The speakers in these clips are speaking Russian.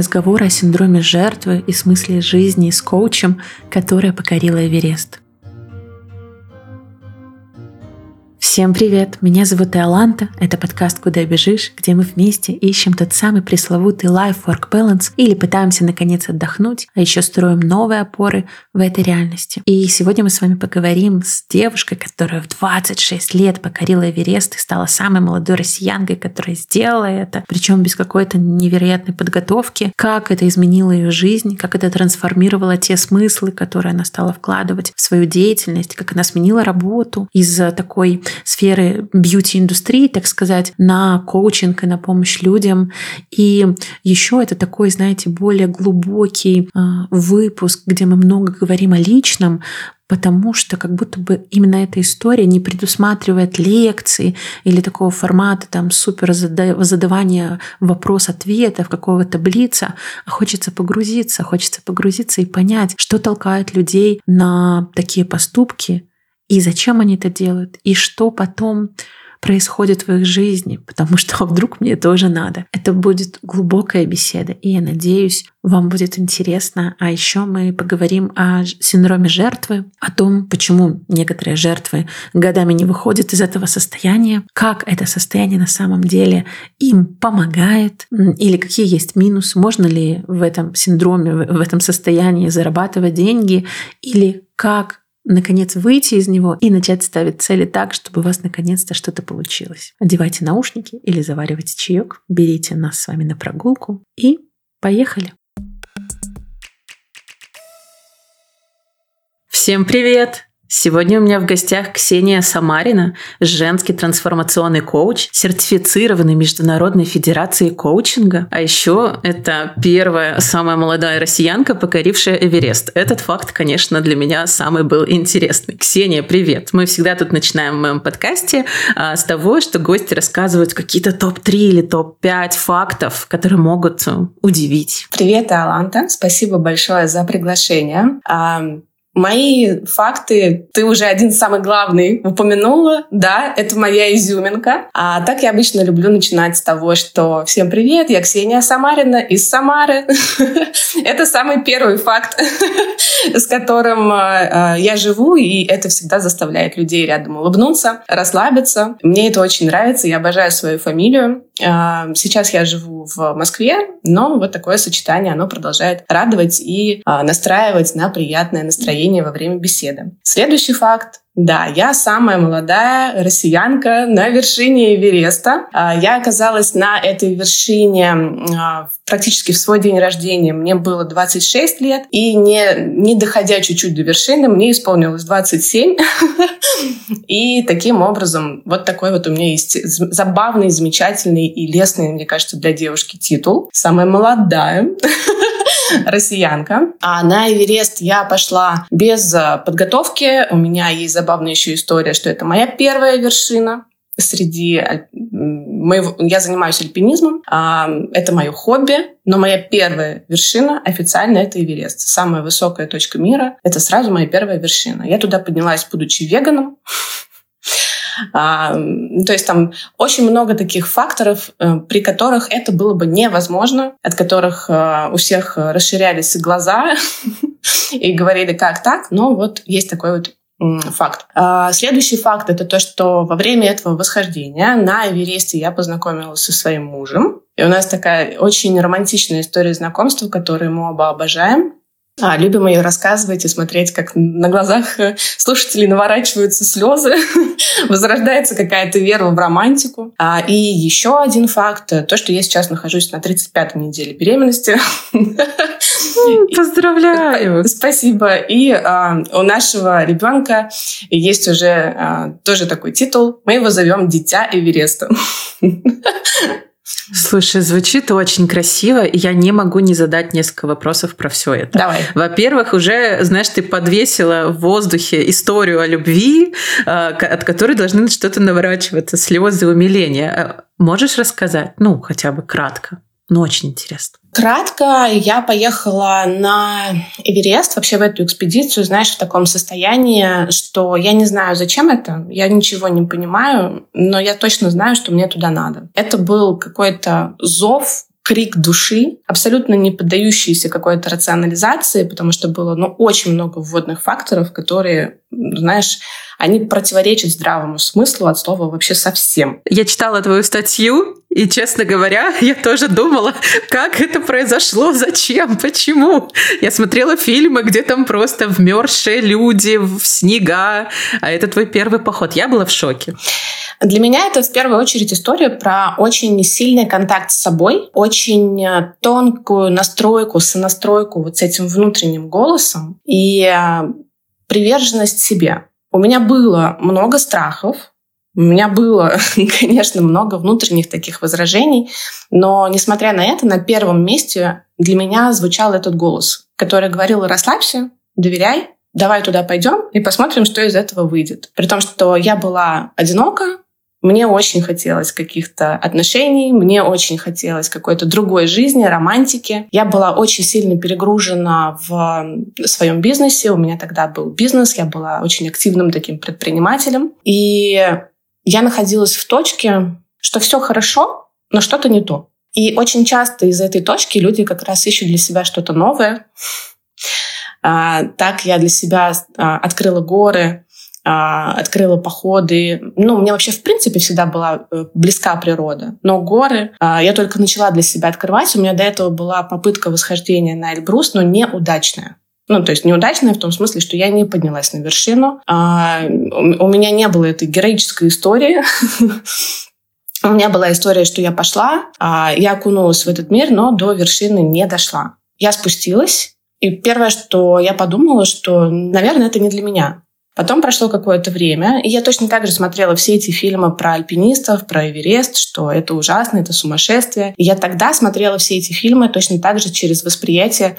Разговор о синдроме жертвы и смысле жизни с коучем, которая покорила Эверест. Всем привет! Меня зовут Иоланта. Это подкаст «Куда бежишь», где мы вместе ищем тот самый пресловутый life-work balance или пытаемся наконец отдохнуть, а еще строим новые опоры в этой реальности. И сегодня мы с вами поговорим с девушкой, которая в 26 лет покорила Эверест и стала самой молодой россиянкой, которая сделала это, причем без какой-то невероятной подготовки, как это изменило ее жизнь, как это трансформировало те смыслы, которые она стала вкладывать в свою деятельность, как она сменила работу из такой сферы бьюти-индустрии, так сказать, на коучинг и на помощь людям. И еще это такой, знаете, более глубокий э, выпуск, где мы много говорим о личном, потому что как будто бы именно эта история не предусматривает лекции или такого формата там супер задавания вопрос-ответов, какого-то блица, а хочется погрузиться, хочется погрузиться и понять, что толкает людей на такие поступки, и зачем они это делают, и что потом происходит в их жизни, потому что вдруг мне тоже надо. Это будет глубокая беседа, и я надеюсь, вам будет интересно. А еще мы поговорим о синдроме жертвы, о том, почему некоторые жертвы годами не выходят из этого состояния, как это состояние на самом деле им помогает, или какие есть минусы, можно ли в этом синдроме, в этом состоянии зарабатывать деньги, или как наконец выйти из него и начать ставить цели так, чтобы у вас наконец-то что-то получилось. Одевайте наушники или заваривайте чаек, берите нас с вами на прогулку и поехали. Всем привет! Сегодня у меня в гостях Ксения Самарина, женский трансформационный коуч, сертифицированный Международной Федерацией коучинга. А еще это первая самая молодая россиянка, покорившая Эверест. Этот факт, конечно, для меня самый был интересный. Ксения, привет! Мы всегда тут начинаем в моем подкасте а, с того, что гости рассказывают какие-то топ-3 или топ-5 фактов, которые могут удивить. Привет, Аланта! Спасибо большое за приглашение. Мои факты, ты уже один самый главный упомянула, да, это моя изюминка. А так я обычно люблю начинать с того, что «Всем привет, я Ксения Самарина из Самары». Это самый первый факт, с которым а, а, я живу, и это всегда заставляет людей рядом улыбнуться, расслабиться. Мне это очень нравится, я обожаю свою фамилию. А, сейчас я живу в Москве, но вот такое сочетание, оно продолжает радовать и настраивать на приятное настроение во время беседы. Следующий факт да, я самая молодая россиянка на вершине Эвереста. А, я оказалась на этой вершине а, практически в свой день рождения. Мне было 26 лет, и не, не доходя чуть-чуть до вершины, мне исполнилось 27. И таким образом, вот такой вот у меня есть забавный, замечательный и лестный, мне кажется, для девушки титул. Самая молодая россиянка. А на Эверест я пошла без э, подготовки. У меня есть забавная еще история, что это моя первая вершина среди моего... Я занимаюсь альпинизмом, а, это мое хобби, но моя первая вершина официально это Эверест. Самая высокая точка мира — это сразу моя первая вершина. Я туда поднялась, будучи веганом, а, то есть там очень много таких факторов, э, при которых это было бы невозможно, от которых э, у всех расширялись глаза и говорили, как так, но вот есть такой вот факт. А, следующий факт — это то, что во время этого восхождения на Эвересте я познакомилась со своим мужем. И у нас такая очень романтичная история знакомства, которую мы оба обожаем. А, любим ее рассказывать и смотреть, как на глазах э, слушателей наворачиваются слезы, возрождается какая-то вера в романтику. А, и еще один факт, то, что я сейчас нахожусь на 35-й неделе беременности. Поздравляю! Спасибо. И а, у нашего ребенка есть уже а, тоже такой титул. Мы его зовем «Дитя Эвереста». Слушай, звучит очень красиво, и я не могу не задать несколько вопросов про все это. Давай. Во-первых, уже, знаешь, ты подвесила в воздухе историю о любви, э, от которой должны что-то наворачиваться, слезы умиления. Э, можешь рассказать? Ну, хотя бы кратко. Ну, очень интересно. Кратко, я поехала на Эверест, вообще в эту экспедицию, знаешь, в таком состоянии, что я не знаю, зачем это, я ничего не понимаю, но я точно знаю, что мне туда надо. Это был какой-то зов крик души, абсолютно не поддающийся какой-то рационализации, потому что было ну, очень много вводных факторов, которые, знаешь, они противоречат здравому смыслу от слова вообще совсем. Я читала твою статью, и, честно говоря, я тоже думала, как это произошло, зачем, почему. Я смотрела фильмы, где там просто вмерзшие люди в снега, а это твой первый поход. Я была в шоке. Для меня это в первую очередь история про очень сильный контакт с собой, очень э, тонкую настройку, сонастройку вот с этим внутренним голосом и э, приверженность себе. У меня было много страхов, у меня было, конечно, много внутренних таких возражений, но, несмотря на это, на первом месте для меня звучал этот голос, который говорил «расслабься, доверяй, давай туда пойдем и посмотрим, что из этого выйдет». При том, что я была одинока, мне очень хотелось каких-то отношений, мне очень хотелось какой-то другой жизни, романтики. Я была очень сильно перегружена в своем бизнесе. У меня тогда был бизнес, я была очень активным таким предпринимателем. И я находилась в точке, что все хорошо, но что-то не то. И очень часто из этой точки люди как раз ищут для себя что-то новое. А, так я для себя а, открыла горы, открыла походы. Ну, меня вообще, в принципе, всегда была э, близка природа. Но горы а, я только начала для себя открывать. У меня до этого была попытка восхождения на Эльбрус, но неудачная. Ну, то есть неудачная в том смысле, что я не поднялась на вершину. А, у меня не было этой героической истории. У меня была история, что я пошла, я окунулась в этот мир, но до вершины не дошла. Я спустилась, и первое, что я подумала, что, наверное, это не для меня. Потом прошло какое-то время, и я точно так же смотрела все эти фильмы про альпинистов, про Эверест, что это ужасно, это сумасшествие. И я тогда смотрела все эти фильмы точно так же через восприятие.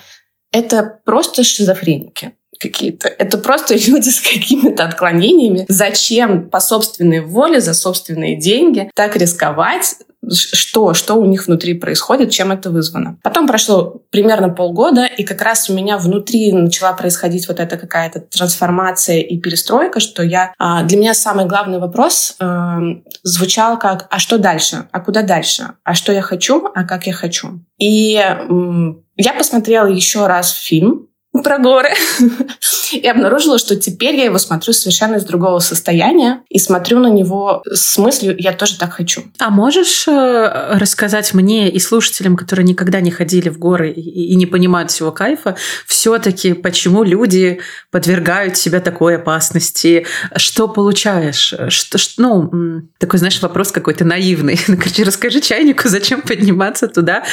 Это просто шизофреники какие-то. Это просто люди с какими-то отклонениями. Зачем по собственной воле, за собственные деньги так рисковать, что, что у них внутри происходит, чем это вызвано. Потом прошло примерно полгода, и как раз у меня внутри начала происходить вот эта какая-то трансформация и перестройка, что я... А, для меня самый главный вопрос э, звучал как «А что дальше? А куда дальше? А что я хочу? А как я хочу?» И я посмотрела еще раз фильм про горы и обнаружила, что теперь я его смотрю совершенно из другого состояния и смотрю на него с мыслью «я тоже так хочу». А можешь э, рассказать мне и слушателям, которые никогда не ходили в горы и, и не понимают всего кайфа, все таки почему люди подвергают себя такой опасности? Что получаешь? Что, что, ну, такой, знаешь, вопрос какой-то наивный. Короче, расскажи чайнику, зачем подниматься туда?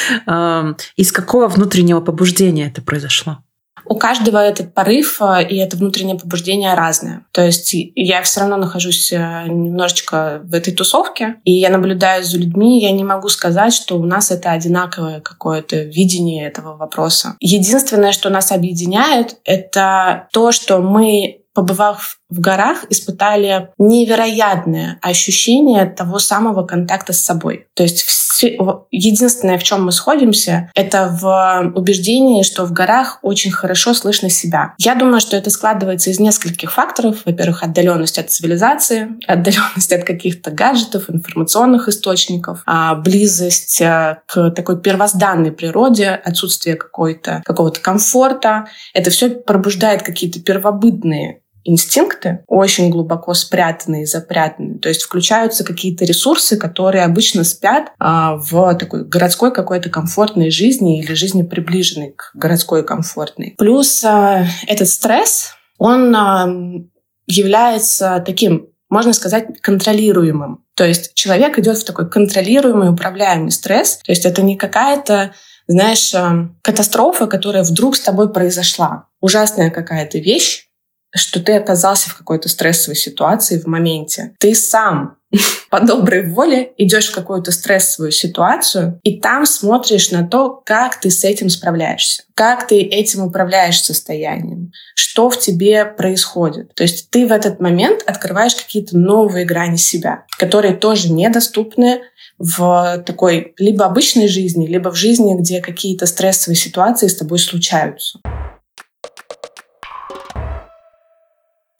Из какого внутреннего побуждения это произошло? У каждого этот порыв э, и это внутреннее побуждение разное. То есть я все равно нахожусь э, немножечко в этой тусовке, и я наблюдаю за людьми, я не могу сказать, что у нас это одинаковое какое-то видение этого вопроса. Единственное, что нас объединяет, это то, что мы побывав в горах, испытали невероятное ощущение того самого контакта с собой. То есть все, единственное, в чем мы сходимся, это в убеждении, что в горах очень хорошо слышно себя. Я думаю, что это складывается из нескольких факторов. Во-первых, отдаленность от цивилизации, отдаленность от каких-то гаджетов, информационных источников, а близость э, к такой первозданной природе, отсутствие какой-то, какого-то комфорта. Это все пробуждает какие-то первобытные инстинкты очень глубоко спрятанные, запрятанные. То есть включаются какие-то ресурсы, которые обычно спят а, в такой городской какой-то комфортной жизни или жизни приближенной к городской комфортной. Плюс а, этот стресс, он а, является таким можно сказать, контролируемым. То есть человек идет в такой контролируемый, управляемый стресс. То есть это не какая-то знаешь, а, катастрофа, которая вдруг с тобой произошла. Ужасная какая-то вещь, что ты оказался в какой-то стрессовой ситуации в моменте. Ты сам по доброй воле идешь в какую-то стрессовую ситуацию и там смотришь на то, как ты с этим справляешься, как ты этим управляешь состоянием, что в тебе происходит. То есть ты в этот момент открываешь какие-то новые грани себя, которые тоже недоступны в такой либо обычной жизни, либо в жизни, где какие-то стрессовые ситуации с тобой случаются.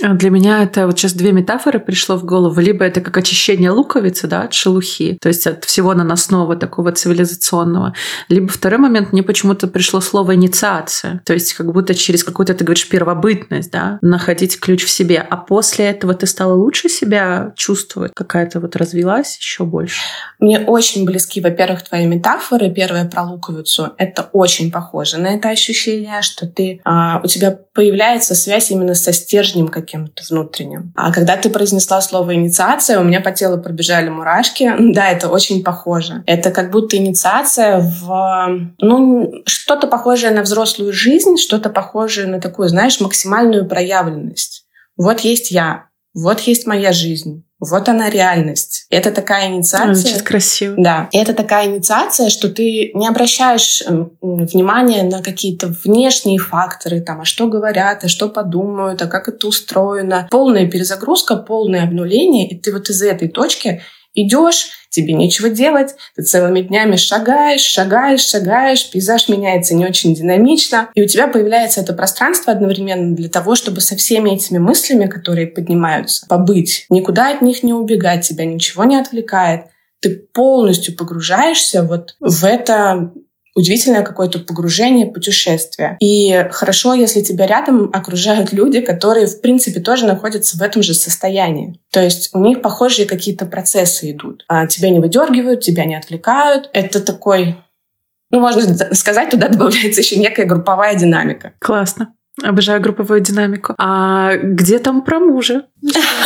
А для меня это вот сейчас две метафоры пришло в голову. Либо это как очищение луковицы, да, от шелухи, то есть от всего наносного такого цивилизационного. Либо второй момент, мне почему-то пришло слово инициация. То есть как будто через какую-то, ты говоришь, первобытность, да, находить ключ в себе. А после этого ты стала лучше себя чувствовать? Какая-то вот развилась еще больше? Мне очень близки, во-первых, твои метафоры. Первая про луковицу. Это очень похоже на это ощущение, что ты, а, у тебя появляется связь именно со стержнем каким-то внутренним. А когда ты произнесла слово «инициация», у меня по телу пробежали мурашки. Да, это очень похоже. Это как будто инициация в, ну, что-то похожее на взрослую жизнь, что-то похожее на такую, знаешь, максимальную проявленность. Вот есть я, вот есть моя жизнь. Вот она реальность. Это такая инициация. Звучит красиво. Да. Это такая инициация, что ты не обращаешь внимания на какие-то внешние факторы, там, а что говорят, а что подумают, а как это устроено. Полная перезагрузка, полное обнуление, и ты вот из этой точки идешь, тебе нечего делать, ты целыми днями шагаешь, шагаешь, шагаешь, пейзаж меняется не очень динамично, и у тебя появляется это пространство одновременно для того, чтобы со всеми этими мыслями, которые поднимаются, побыть, никуда от них не убегать, тебя ничего не отвлекает, ты полностью погружаешься вот в это удивительное какое-то погружение, путешествие. И хорошо, если тебя рядом окружают люди, которые, в принципе, тоже находятся в этом же состоянии. То есть у них похожие какие-то процессы идут. А тебя не выдергивают, тебя не отвлекают. Это такой ну, можно сказать, туда добавляется еще некая групповая динамика. Классно. Обожаю групповую динамику. А где там про мужа?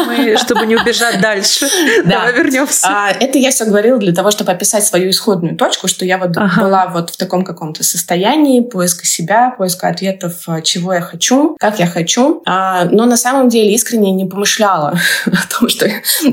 Мы, чтобы не убежать дальше. Давай вернемся. А, это я все говорила для того, чтобы описать свою исходную точку, что я вот ага. была вот в таком каком-то состоянии поиска себя, поиска ответов, а, чего я хочу, как я хочу. А, но на самом деле искренне не помышляла о том, что,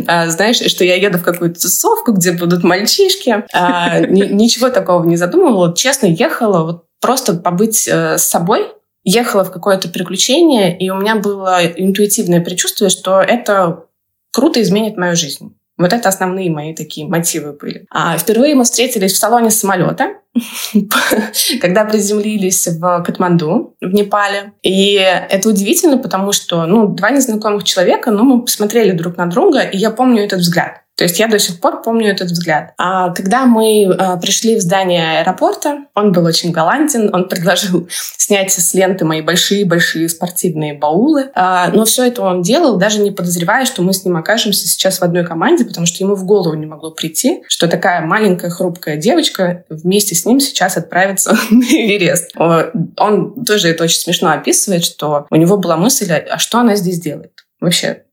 а, знаешь, что я еду в какую-то тусовку, где будут мальчишки. А, ничего такого не задумывала. Честно, ехала вот просто побыть э, с собой, ехала в какое-то приключение, и у меня было интуитивное предчувствие, что это круто изменит мою жизнь. Вот это основные мои такие мотивы были. А впервые мы встретились в салоне самолета, когда приземлились в Катманду, в Непале. И это удивительно, потому что, ну, два незнакомых человека, ну, мы посмотрели друг на друга, и я помню этот взгляд. То есть я до сих пор помню этот взгляд. А когда мы а, пришли в здание аэропорта, он был очень галантен, он предложил снять с ленты мои большие-большие спортивные баулы. А, но все это он делал, даже не подозревая, что мы с ним окажемся сейчас в одной команде, потому что ему в голову не могло прийти, что такая маленькая хрупкая девочка вместе с ним сейчас отправится на Эверест. Он тоже это очень смешно описывает, что у него была мысль, а что она здесь делает? Вообще,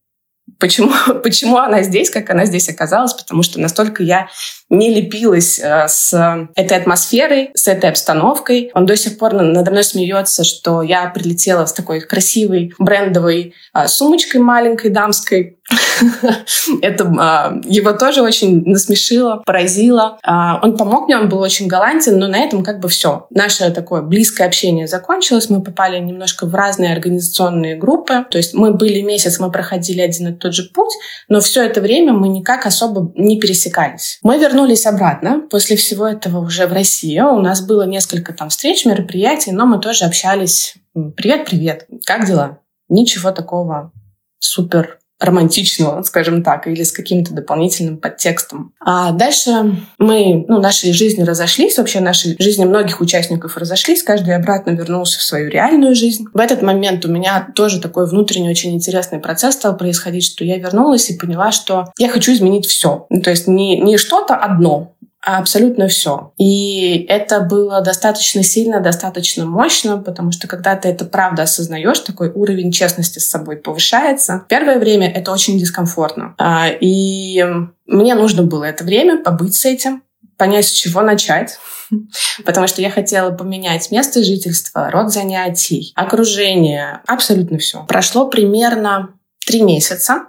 Почему, почему она здесь, как она здесь оказалась? Потому что настолько я не лепилась э, с этой атмосферой, с этой обстановкой. Он до сих пор надо мной смеется, что я прилетела с такой красивой брендовой э, сумочкой маленькой дамской. Это э, его тоже очень насмешило, поразило. Он помог мне, он был очень галантен, но на этом как бы все. Наше такое близкое общение закончилось. Мы попали немножко в разные организационные группы. То есть мы были месяц, мы проходили один и тот же путь, но все это время мы никак особо не пересекались. Мы вернулись вернулись обратно после всего этого уже в Россию. У нас было несколько там встреч, мероприятий, но мы тоже общались. Привет, привет, как дела? Ничего такого супер романтичного, скажем так, или с каким-то дополнительным подтекстом. А дальше мы, ну, наши жизни разошлись, вообще наши жизни многих участников разошлись, каждый обратно вернулся в свою реальную жизнь. В этот момент у меня тоже такой внутренний очень интересный процесс стал происходить, что я вернулась и поняла, что я хочу изменить все. Ну, то есть не, не что-то одно, абсолютно все. И это было достаточно сильно, достаточно мощно, потому что когда ты это правда осознаешь, такой уровень честности с собой повышается. Первое время это очень дискомфортно. А, и мне нужно было это время побыть с этим, понять, с чего начать. Потому что я хотела поменять место жительства, род занятий, окружение, абсолютно все. Прошло примерно три месяца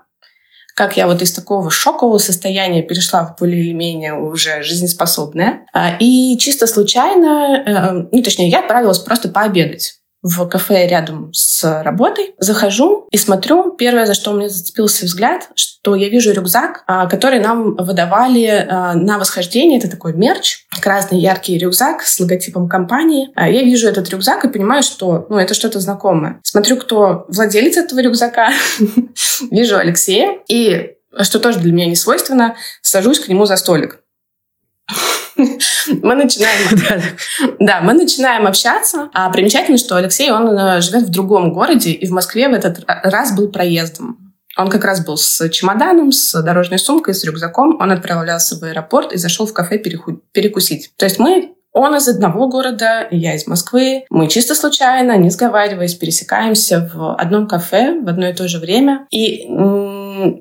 как я вот из такого шокового состояния перешла в более или менее уже жизнеспособное. А, и чисто случайно, э, ну, точнее, я отправилась просто пообедать в кафе рядом с работой. Захожу и смотрю. Первое, за что у меня зацепился взгляд, что я вижу рюкзак, а, который нам выдавали а, на восхождение. Это такой мерч, красный яркий рюкзак с логотипом компании. А я вижу этот рюкзак и понимаю, что ну, это что-то знакомое. Смотрю, кто владелец этого рюкзака. Вижу Алексея. И что тоже для меня не свойственно, сажусь к нему за столик. Мы начинаем, да, мы начинаем общаться. А примечательно, что Алексей, он э, живет в другом городе, и в Москве в этот раз был проездом. Он как раз был с чемоданом, с дорожной сумкой, с рюкзаком. Он отправлялся в аэропорт и зашел в кафе перекусить. То есть мы он из одного города, я из Москвы. Мы чисто случайно, не сговариваясь, пересекаемся в одном кафе в одно и то же время. И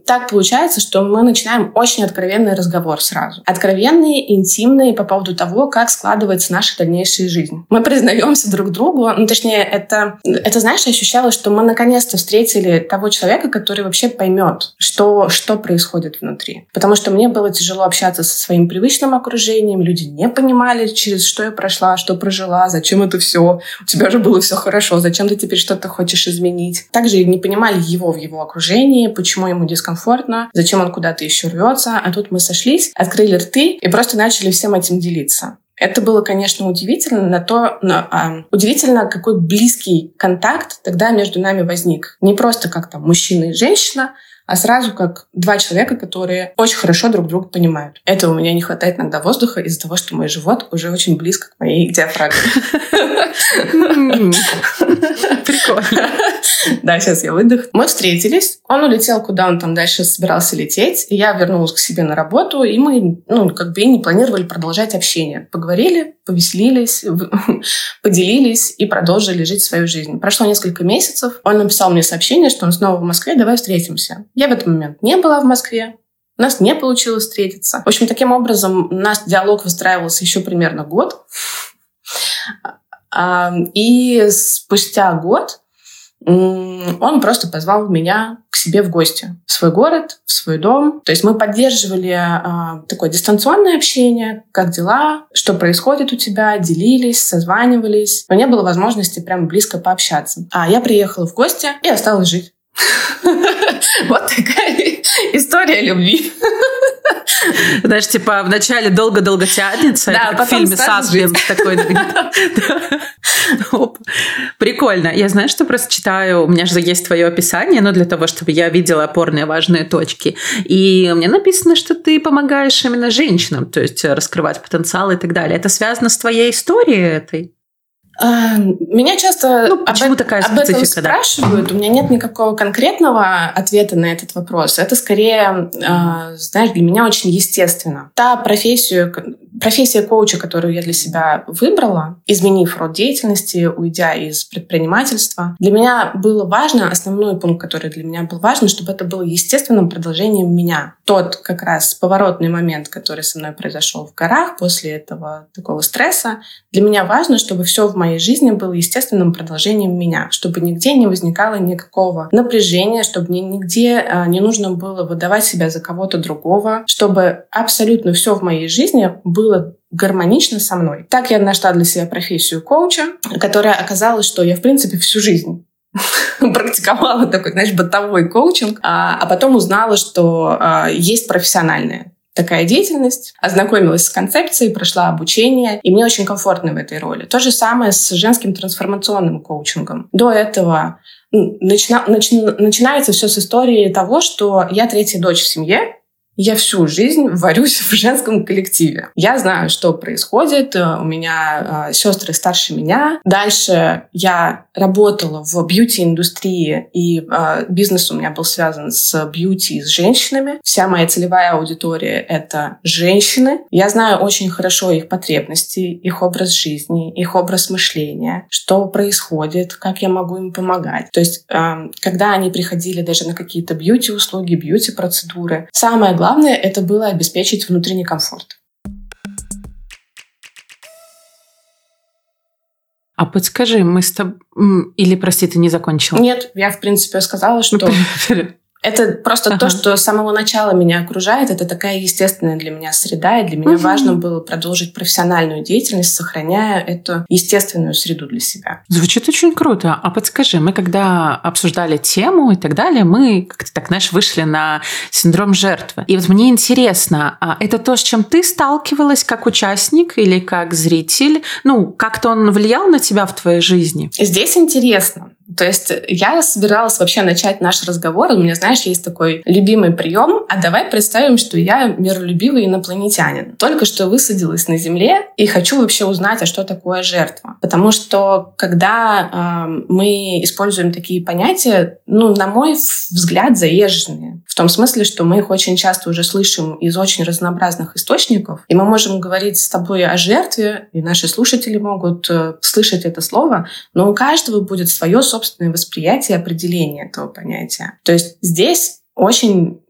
так получается, что мы начинаем очень откровенный разговор сразу. Откровенный, интимный по поводу того, как складывается наша дальнейшая жизнь. Мы признаемся друг другу, ну, точнее, это, это знаешь, ощущалось, что мы наконец-то встретили того человека, который вообще поймет, что, что происходит внутри. Потому что мне было тяжело общаться со своим привычным окружением, люди не понимали, через что я прошла, что прожила, зачем это все, у тебя же было все хорошо, зачем ты теперь что-то хочешь изменить. Также не понимали его в его окружении, почему ему дискомфортно, зачем он куда-то еще рвется. А тут мы сошлись, открыли рты и просто начали всем этим делиться. Это было, конечно, удивительно, на то, на, а, удивительно, какой близкий контакт тогда между нами возник. Не просто как там мужчина и женщина, а сразу как два человека, которые очень хорошо друг друга понимают. Этого у меня не хватает иногда воздуха из-за того, что мой живот уже очень близко к моей диафрагме. Прикольно. Да, сейчас я выдох. Мы встретились. Он улетел, куда он там дальше собирался лететь. Я вернулась к себе на работу, и мы, ну, как бы и не планировали продолжать общение. Поговорили, повеселились, поделились и продолжили жить свою жизнь. Прошло несколько месяцев. Он написал мне сообщение, что он снова в Москве, давай встретимся. Я в этот момент не была в Москве. У нас не получилось встретиться. В общем, таким образом, наш диалог выстраивался еще примерно год. А, и спустя год он просто позвал меня к себе в гости, в свой город, в свой дом. То есть мы поддерживали э, такое дистанционное общение, как дела, что происходит у тебя, делились, созванивались. Но не было возможности прям близко пообщаться. А я приехала в гости и осталась жить. Вот такая история любви. Знаешь, типа вначале долго-долго тянется, да, как в фильме Саспенс такой. Прикольно. Я знаю, что просто читаю, у меня же есть твое описание, но для того, чтобы я видела опорные важные точки. И мне написано, что ты помогаешь именно женщинам, то есть раскрывать потенциал и так далее. Это связано с твоей историей этой? А, меня часто ну, почему об, такая об этом спрашивают. Да? У меня нет никакого конкретного ответа на этот вопрос. Это скорее, э, знаешь, для меня очень естественно. Та профессию, профессия коуча, которую я для себя выбрала, изменив род деятельности, уйдя из предпринимательства, для меня было важно, основной пункт, который для меня был важен, чтобы это было естественным продолжением меня. Тот как раз поворотный момент, который со мной произошел в горах после этого такого стресса, для меня важно, чтобы все в моей жизни было естественным продолжением меня, чтобы нигде не возникало никакого напряжения, чтобы нигде а, не нужно было выдавать себя за кого-то другого, чтобы абсолютно все в моей жизни было гармонично со мной. Так я нашла для себя профессию коуча, которая оказалась, что я, в принципе, всю жизнь практиковала такой, знаешь, бытовой коучинг, а, а потом узнала, что а, есть профессиональное такая деятельность, ознакомилась с концепцией, прошла обучение, и мне очень комфортно в этой роли. То же самое с женским трансформационным коучингом. До этого начина, начи, начинается все с истории того, что я третья дочь в семье, я всю жизнь варюсь в женском коллективе. Я знаю, что происходит. У меня э, сестры старше меня. Дальше я работала в бьюти-индустрии, и э, бизнес у меня был связан с бьюти, с женщинами. Вся моя целевая аудитория — это женщины. Я знаю очень хорошо их потребности, их образ жизни, их образ мышления, что происходит, как я могу им помогать. То есть, э, когда они приходили даже на какие-то бьюти-услуги, бьюти-процедуры, самое главное главное это было обеспечить внутренний комфорт. А подскажи, мы с тобой... Или, прости, ты не закончила? Нет, я, в принципе, сказала, что... Это просто ага. то, что с самого начала меня окружает. Это такая естественная для меня среда, и для меня угу. важно было продолжить профессиональную деятельность, сохраняя эту естественную среду для себя. Звучит очень круто. А подскажи, мы когда обсуждали тему и так далее, мы как-то так, знаешь, вышли на синдром жертвы. И вот мне интересно, а это то, с чем ты сталкивалась как участник или как зритель? Ну, как-то он влиял на тебя в твоей жизни? Здесь интересно. То есть я собиралась вообще начать наш разговор. У меня, знаешь, есть такой любимый прием. А давай представим, что я миролюбивый инопланетянин. Только что высадилась на Земле и хочу вообще узнать, а что такое жертва. Потому что когда э, мы используем такие понятия, ну, на мой взгляд, заезженные. В том смысле, что мы их очень часто уже слышим из очень разнообразных источников. И мы можем говорить с тобой о жертве, и наши слушатели могут э, слышать это слово, но у каждого будет свое собственное собственное восприятие и определение этого понятия. То есть здесь очень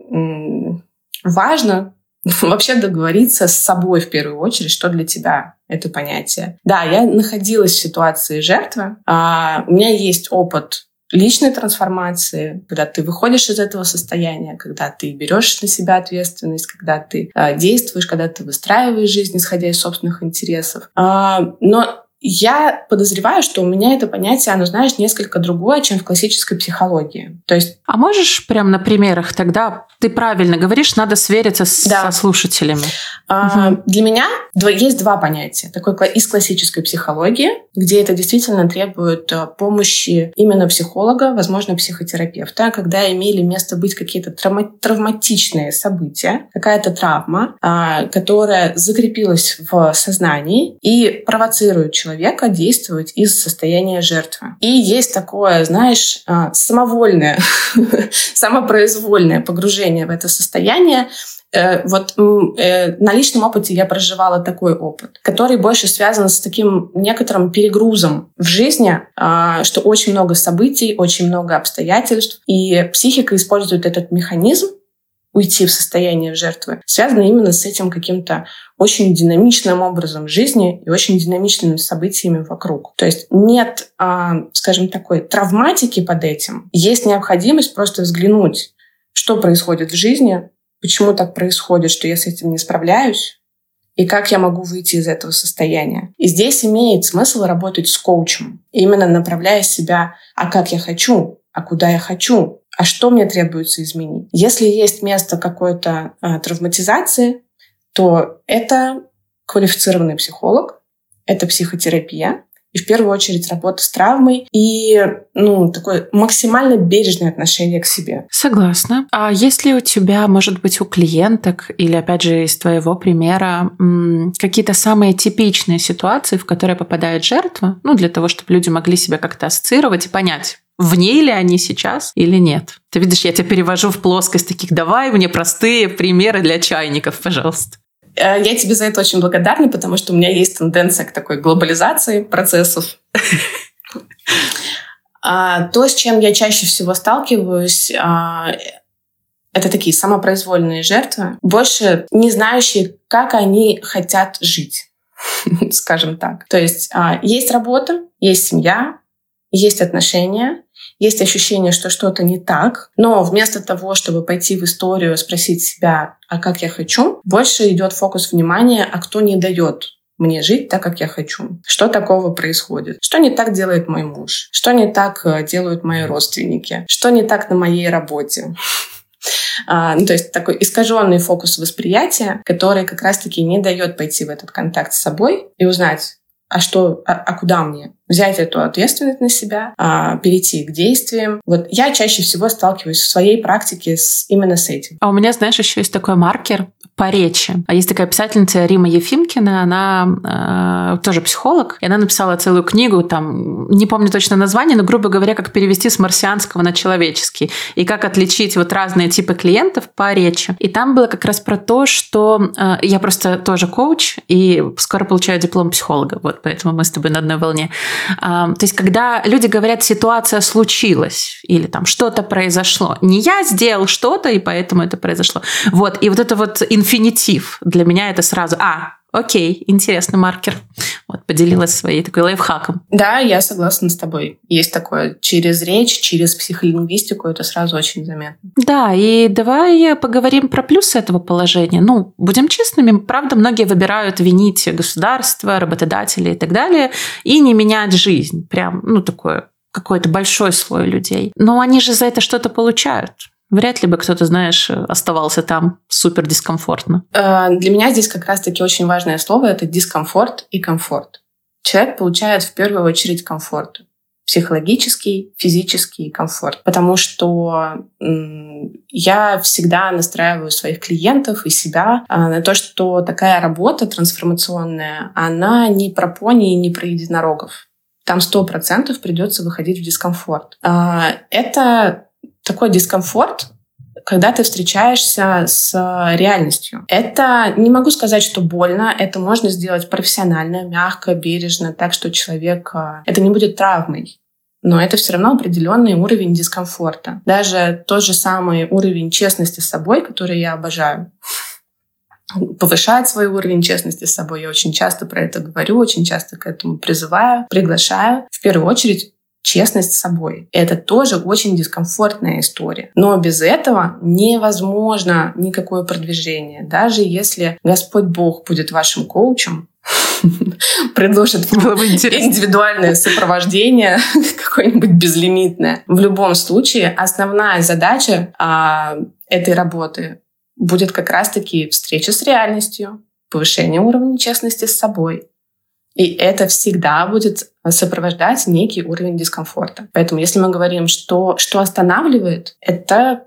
важно вообще договориться с собой в первую очередь, что для тебя это понятие. Да, я находилась в ситуации жертвы. А у меня есть опыт личной трансформации, когда ты выходишь из этого состояния, когда ты берешь на себя ответственность, когда ты э, действуешь, когда ты выстраиваешь жизнь, исходя из собственных интересов. А, но я подозреваю, что у меня это понятие, оно, знаешь, несколько другое, чем в классической психологии. То есть... А можешь прям на примерах тогда, ты правильно говоришь, надо свериться с, да. со слушателями. А, угу. Для меня есть два понятия. Такое из классической психологии, где это действительно требует э, помощи именно психолога, возможно, психотерапевта, когда имели место быть какие-то травма- травматичные события, какая-то травма, а, которая закрепилась в сознании и провоцирует человека действовать из состояния жертвы. И есть такое, знаешь, а, самовольное, самопроизвольное погружение в это состояние, вот э, на личном опыте я проживала такой опыт, который больше связан с таким некоторым перегрузом в жизни, а, что очень много событий, очень много обстоятельств, и психика использует этот механизм уйти в состояние жертвы, связано именно с этим каким-то очень динамичным образом жизни и очень динамичными событиями вокруг. То есть нет, а, скажем, такой травматики под этим. Есть необходимость просто взглянуть, что происходит в жизни, почему так происходит, что я с этим не справляюсь, и как я могу выйти из этого состояния. И здесь имеет смысл работать с коучем, именно направляя себя, а как я хочу, а куда я хочу, а что мне требуется изменить. Если есть место какой-то а, травматизации, то это квалифицированный психолог, это психотерапия, и в первую очередь работа с травмой и ну, такое максимально бережное отношение к себе. Согласна. А есть ли у тебя, может быть, у клиенток или, опять же, из твоего примера какие-то самые типичные ситуации, в которые попадает жертва, ну, для того, чтобы люди могли себя как-то ассоциировать и понять, в ней ли они сейчас или нет. Ты видишь, я тебя перевожу в плоскость таких «давай мне простые примеры для чайников, пожалуйста». Э, я тебе за это очень благодарна, потому что у меня есть тенденция к такой глобализации процессов. А, то, с чем я чаще всего сталкиваюсь, а, это такие самопроизвольные жертвы, больше не знающие, как они хотят жить, скажем так. То есть а, есть работа, есть семья, есть отношения, есть ощущение, что что-то не так, но вместо того, чтобы пойти в историю, спросить себя, а как я хочу, больше идет фокус внимания, а кто не дает мне жить так, как я хочу. Что такого происходит? Что не так делает мой муж? Что не так э, делают мои родственники? Что не так на моей работе? А, ну, то есть такой искаженный фокус восприятия, который как раз-таки не дает пойти в этот контакт с собой и узнать, а что, а, а куда мне? Взять эту ответственность на себя, а, перейти к действиям. Вот я чаще всего сталкиваюсь в своей практике с, именно с этим. А у меня, знаешь, еще есть такой маркер по речи. А есть такая писательница Рима Ефимкина, она э, тоже психолог, и она написала целую книгу, там, не помню точно название, но, грубо говоря, как перевести с марсианского на человеческий, и как отличить вот разные типы клиентов по речи. И там было как раз про то, что э, я просто тоже коуч, и скоро получаю диплом психолога, вот поэтому мы с тобой на одной волне. Э, то есть, когда люди говорят, ситуация случилась, или там что-то произошло, не я сделал что-то, и поэтому это произошло. Вот, и вот это вот инфинитив. Для меня это сразу, а, Окей, интересный маркер. Вот, поделилась своей такой лайфхаком. Да, я согласна с тобой. Есть такое через речь, через психолингвистику, это сразу очень заметно. Да, и давай поговорим про плюсы этого положения. Ну, будем честными, правда, многие выбирают винить государство, работодателей и так далее, и не менять жизнь. Прям, ну, такое какой-то большой слой людей. Но они же за это что-то получают. Вряд ли бы кто-то, знаешь, оставался там супер дискомфортно. Э, для меня здесь как раз-таки очень важное слово — это дискомфорт и комфорт. Человек получает в первую очередь комфорт. Психологический, физический комфорт. Потому что я всегда настраиваю своих клиентов и себя э, на то, что такая работа трансформационная, она не про пони и не про единорогов. Там сто процентов придется выходить в дискомфорт. Э, это такой дискомфорт, когда ты встречаешься с реальностью. Это не могу сказать, что больно, это можно сделать профессионально, мягко, бережно, так что человек... А, это не будет травмой. Но это все равно определенный уровень дискомфорта. Даже тот же самый уровень честности с собой, который я обожаю, повышать свой уровень честности с собой. Я очень часто про это говорю, очень часто к этому призываю, приглашаю. В первую очередь честность с собой. Это тоже очень дискомфортная история. Но без этого невозможно никакое продвижение. Даже если Господь Бог будет вашим коучем, предложит индивидуальное сопровождение, какое-нибудь безлимитное. В любом случае, основная задача а, этой работы будет как раз-таки встреча с реальностью, повышение уровня честности с собой, и это всегда будет сопровождать некий уровень дискомфорта. Поэтому если мы говорим, что, что останавливает, это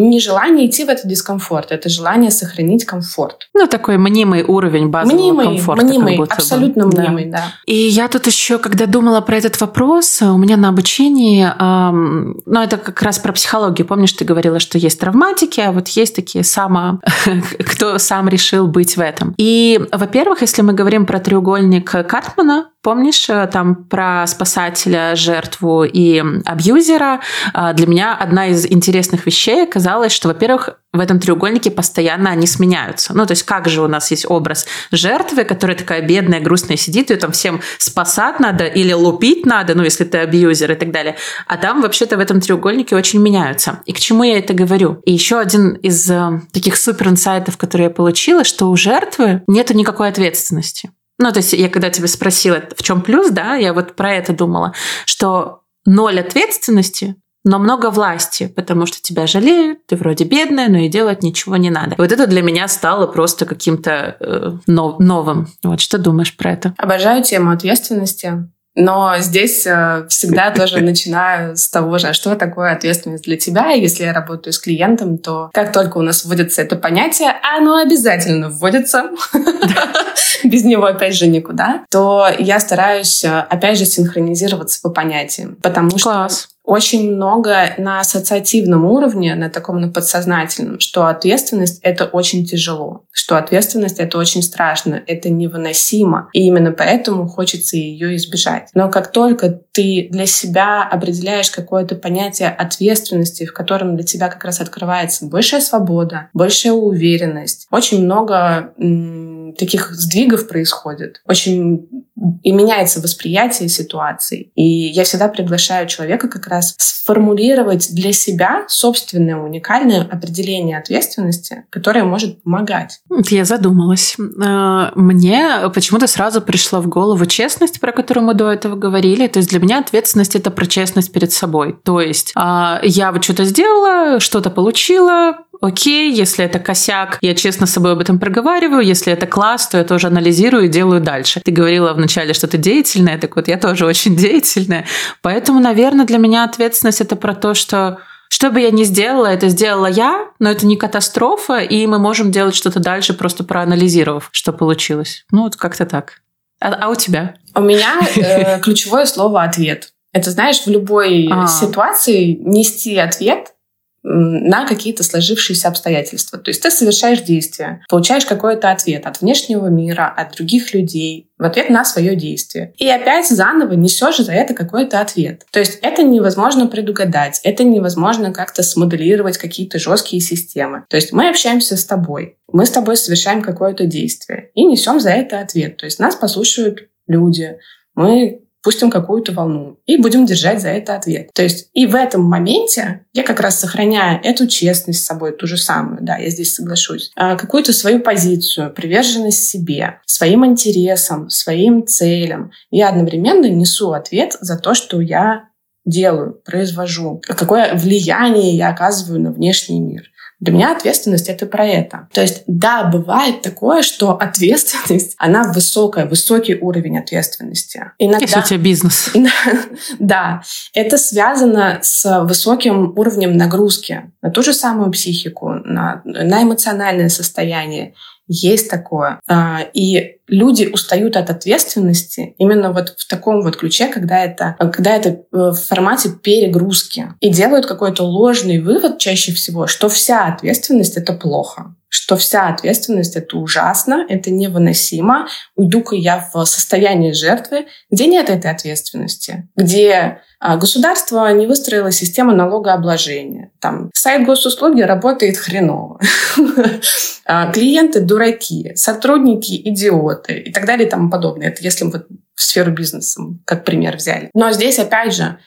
не желание идти в этот дискомфорт, это желание сохранить комфорт. Ну, такой мнимый уровень базового мнимый, комфорта. Мнимый, абсолютно бы. мнимый, да. да. И я тут еще, когда думала про этот вопрос, у меня на обучении, эм, ну, это как раз про психологию. Помнишь, ты говорила, что есть травматики, а вот есть такие само... кто сам решил быть в этом. И, во-первых, если мы говорим про треугольник Картмана, Помнишь э, там про спасателя, жертву и абьюзера? А, для меня одна из интересных вещей оказалась, что, во-первых, в этом треугольнике постоянно они сменяются. Ну, то есть как же у нас есть образ жертвы, которая такая бедная, грустная сидит, ее там всем спасать надо или лупить надо, ну, если ты абьюзер и так далее. А там вообще-то в этом треугольнике очень меняются. И к чему я это говорю? И еще один из э, таких супер инсайтов, которые я получила, что у жертвы нету никакой ответственности. Ну, то есть я когда тебя спросила, в чем плюс, да, я вот про это думала, что ноль ответственности, но много власти, потому что тебя жалеют, ты вроде бедная, но и делать ничего не надо. И вот это для меня стало просто каким-то э, новым. Вот что думаешь про это? Обожаю тему ответственности. Но здесь э, всегда тоже начинаю с того же, а что такое ответственность для тебя. И если я работаю с клиентом, то как только у нас вводится это понятие, а оно обязательно вводится, без него опять же никуда, то я стараюсь э, опять же синхронизироваться по понятиям. Потому что очень много на ассоциативном уровне, на таком на подсознательном, что ответственность — это очень тяжело, что ответственность — это очень страшно, это невыносимо, и именно поэтому хочется ее избежать. Но как только ты для себя определяешь какое-то понятие ответственности, в котором для тебя как раз открывается большая свобода, большая уверенность, очень много таких сдвигов происходит, очень и меняется восприятие ситуации. И я всегда приглашаю человека как раз сформулировать для себя собственное уникальное определение ответственности, которое может помогать. Я задумалась. Э, мне почему-то сразу пришла в голову честность, про которую мы до этого говорили. То есть для меня ответственность — это про честность перед собой. То есть а, я вот что-то сделала, что-то получила, окей, если это косяк, я честно с собой об этом проговариваю, если это класс, то я тоже анализирую и делаю дальше. Ты говорила вначале, что ты деятельная, так вот я тоже очень деятельная. Поэтому, наверное, для меня ответственность это про то, что что бы я ни сделала, это сделала я, но это не катастрофа, и мы можем делать что-то дальше, просто проанализировав, что получилось. Ну, вот как-то так. А, а у тебя? У меня э, ключевое слово ответ. Это знаешь, в любой а. ситуации нести ответ на какие-то сложившиеся обстоятельства. То есть ты совершаешь действие, получаешь какой-то ответ от внешнего мира, от других людей, в ответ на свое действие. И опять заново несешь за это какой-то ответ. То есть это невозможно предугадать, это невозможно как-то смоделировать какие-то жесткие системы. То есть мы общаемся с тобой, мы с тобой совершаем какое-то действие и несем за это ответ. То есть нас послушают люди, мы пустим какую-то волну и будем держать за это ответ. То есть и в этом моменте я как раз сохраняю эту честность с собой, ту же самую, да, я здесь соглашусь, а, какую-то свою позицию, приверженность себе, своим интересам, своим целям. Я одновременно несу ответ за то, что я делаю, произвожу, какое влияние я оказываю на внешний мир. Для меня ответственность — это про это. То есть, да, бывает такое, что ответственность, она высокая, высокий уровень ответственности. Иногда... Если у тебя бизнес. Да. Это связано с высоким уровнем нагрузки на ту же самую психику, на, на эмоциональное состояние. Есть такое. А, и люди устают от ответственности именно вот в таком вот ключе, когда это, когда это э, в формате перегрузки. И делают какой-то ложный вывод чаще всего, что вся ответственность — это плохо что вся ответственность — это ужасно, это невыносимо. Уйду-ка я в состояние жертвы, где нет этой ответственности, где а, государство не выстроило систему налогообложения. Там сайт госуслуги работает хреново. А, клиенты дураки, сотрудники идиоты и так далее и тому подобное. Это если мы в сферу бизнеса как пример взяли. Но здесь, опять же,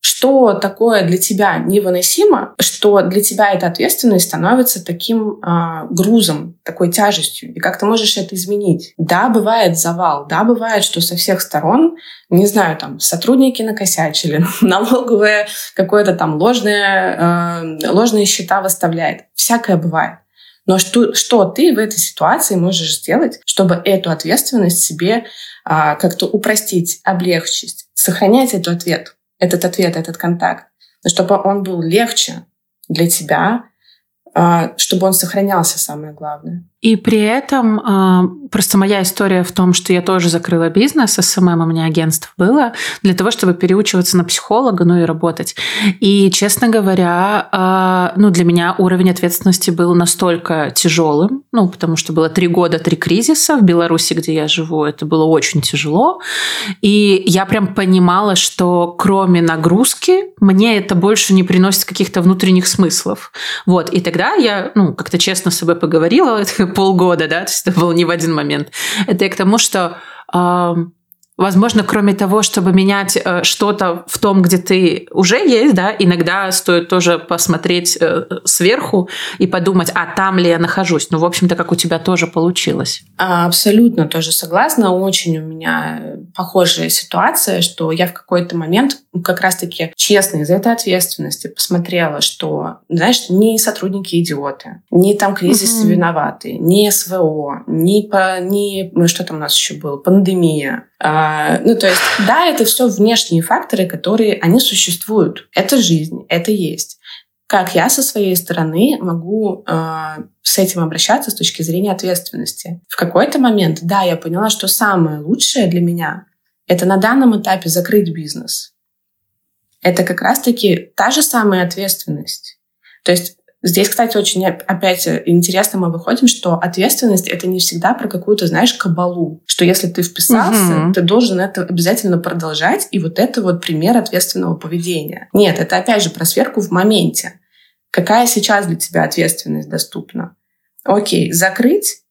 что такое для тебя невыносимо, что для тебя эта ответственность становится таким э, грузом, такой тяжестью, и как ты можешь это изменить. Да, бывает завал, да, бывает, что со всех сторон, не знаю, там, сотрудники накосячили, налоговые какое-то там ложное, э, ложные счета выставляет. Всякое бывает. Но что, что ты в этой ситуации можешь сделать, чтобы эту ответственность себе а, как-то упростить, облегчить, сохранять эту ответ, этот ответ, этот контакт, чтобы он был легче для тебя, а, чтобы он сохранялся, самое главное. И при этом а, просто моя история в том, что я тоже закрыла бизнес, SMM у меня агентство было, для того, чтобы переучиваться на психолога, ну и работать. И, честно говоря, а, ну для меня уровень ответственности был настолько тяжелым, ну потому что было три года, три кризиса в Беларуси, где я живу, это было очень тяжело. И я прям понимала, что кроме нагрузки мне это больше не приносит каких-то внутренних смыслов. Вот. И тогда я, ну, как-то честно с собой поговорила, полгода, да, то есть это был не в один момент. Это и к тому, что Возможно, кроме того, чтобы менять э, что-то в том, где ты уже есть, да, иногда стоит тоже посмотреть э, сверху и подумать, а там ли я нахожусь. Ну, в общем-то, как у тебя тоже получилось. А, абсолютно тоже согласна. Очень у меня похожая ситуация, что я в какой-то момент как раз-таки честно из этой ответственности посмотрела, что, знаешь, не сотрудники идиоты, не там кризис угу. виноваты, не СВО, не, по, не что там у нас еще было, пандемия, а, ну, то есть, да, это все внешние факторы, которые, они существуют. Это жизнь, это есть. Как я со своей стороны могу э, с этим обращаться с точки зрения ответственности? В какой-то момент, да, я поняла, что самое лучшее для меня — это на данном этапе закрыть бизнес. Это как раз-таки та же самая ответственность. То есть Здесь, кстати, очень опять интересно мы выходим, что ответственность — это не всегда про какую-то, знаешь, кабалу. Что если ты вписался, угу. ты должен это обязательно продолжать, и вот это вот пример ответственного поведения. Нет, это опять же про сверку в моменте. Какая сейчас для тебя ответственность доступна? Окей, закрыть,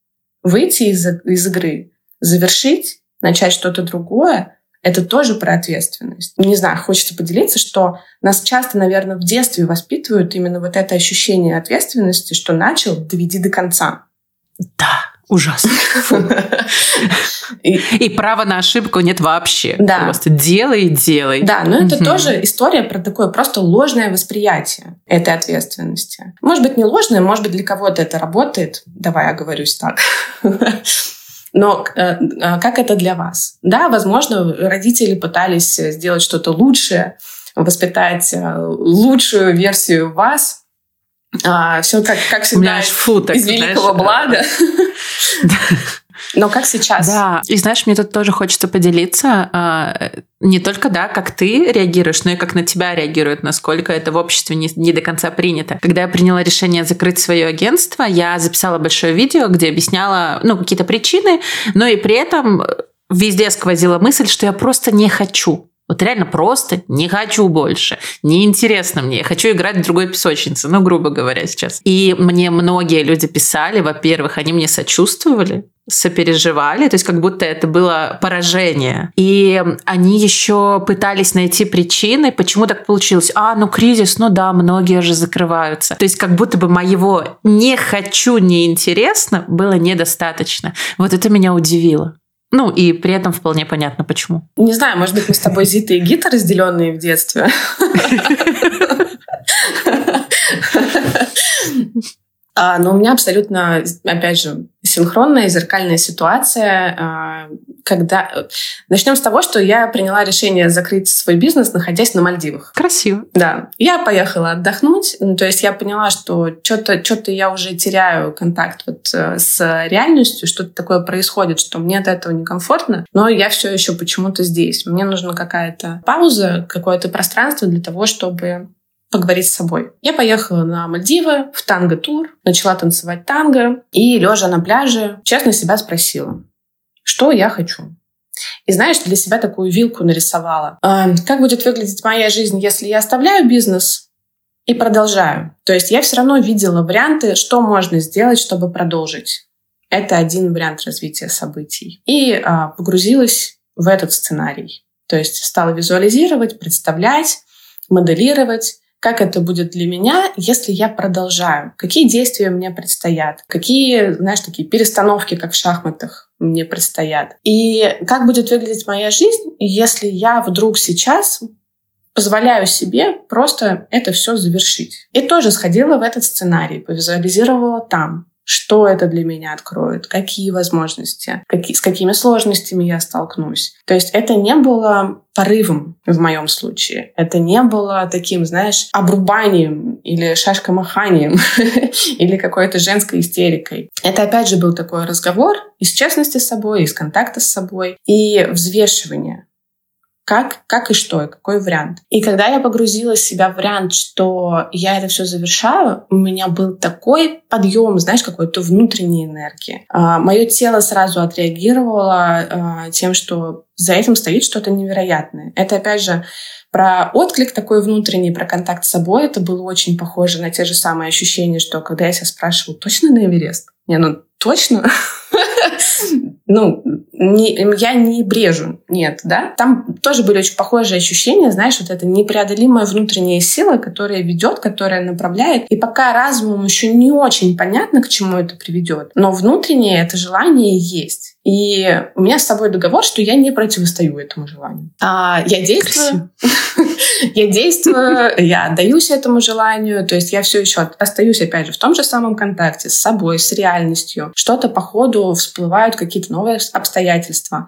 выйти из, из игры, завершить, начать что-то другое — это тоже про ответственность. Не знаю, хочется поделиться, что нас часто, наверное, в детстве воспитывают именно вот это ощущение ответственности, что начал, доведи до конца. Да, ужасно. И, и права на ошибку нет вообще. Да. Просто делай, делай. Да, но это тоже история про такое просто ложное восприятие этой ответственности. Может быть, не ложное, может быть, для кого-то это работает. Давай оговорюсь так. Но э, э, как это для вас? Да, возможно, родители пытались сделать что-то лучшее, воспитать э, лучшую версию вас. А, все как, как всегда фу, так, из великого знаешь, блага. Но как сейчас? Да, и знаешь, мне тут тоже хочется поделиться а, не только, да, как ты реагируешь, но и как на тебя реагируют, насколько это в обществе не, не до конца принято. Когда я приняла решение закрыть свое агентство, я записала большое видео, где объясняла, ну, какие-то причины, но и при этом везде сквозила мысль, что я просто не хочу вот реально просто не хочу больше. Неинтересно мне. Я хочу играть в другой песочнице, ну, грубо говоря, сейчас. И мне многие люди писали, во-первых, они мне сочувствовали, сопереживали, то есть как будто это было поражение. И они еще пытались найти причины, почему так получилось. А, ну кризис, ну да, многие же закрываются. То есть как будто бы моего «не хочу, неинтересно» было недостаточно. Вот это меня удивило. Ну, и при этом вполне понятно, почему. Не знаю, может быть, мы с тобой Зита и Гита разделенные в детстве. А, но у меня абсолютно, опять же, синхронная, зеркальная ситуация, а, когда... Начнем с того, что я приняла решение закрыть свой бизнес, находясь на Мальдивах. Красиво. Да. Я поехала отдохнуть, то есть я поняла, что что-то что я уже теряю контакт вот э, с реальностью, что-то такое происходит, что мне от этого некомфортно, но я все еще почему-то здесь. Мне нужна какая-то пауза, какое-то пространство для того, чтобы поговорить с собой. Я поехала на Мальдивы в танго-тур, начала танцевать танго и, лежа на пляже, честно себя спросила, что я хочу. И знаешь, для себя такую вилку нарисовала. А, как будет выглядеть моя жизнь, если я оставляю бизнес и продолжаю? То есть я все равно видела варианты, что можно сделать, чтобы продолжить. Это один вариант развития событий. И а, погрузилась в этот сценарий. То есть стала визуализировать, представлять, моделировать, как это будет для меня, если я продолжаю, какие действия мне предстоят, какие, знаешь, такие перестановки, как в шахматах, мне предстоят. И как будет выглядеть моя жизнь, если я вдруг сейчас позволяю себе просто это все завершить. И тоже сходила в этот сценарий, повизуализировала там что это для меня откроет, какие возможности, какие, с какими сложностями я столкнусь. То есть это не было порывом в моем случае. Это не было таким, знаешь, обрубанием или шашкомаханием или какой-то женской истерикой. Это опять же был такой разговор из честности с собой, из контакта с собой и взвешивание как, как и что, и какой вариант. И когда я погрузила себя в вариант, что я это все завершаю, у меня был такой подъем, знаешь, какой-то внутренней энергии. А, мое тело сразу отреагировало а, тем, что за этим стоит что-то невероятное. Это, опять же, про отклик такой внутренний, про контакт с собой. Это было очень похоже на те же самые ощущения, что когда я себя спрашиваю, точно на Эверест? Не, ну точно? ну, не, я не брежу, нет, да. Там тоже были очень похожие ощущения, знаешь, вот эта непреодолимая внутренняя сила, которая ведет, которая направляет. И пока разумом еще не очень понятно, к чему это приведет, но внутреннее это желание есть. И у меня с собой договор, что я не противостою этому желанию. А я действую, я действую, я отдаюсь этому желанию, то есть я все еще остаюсь, опять же, в том же самом контакте с собой, с реальностью. Что-то по ходу всплывают какие-то новые обстоятельства.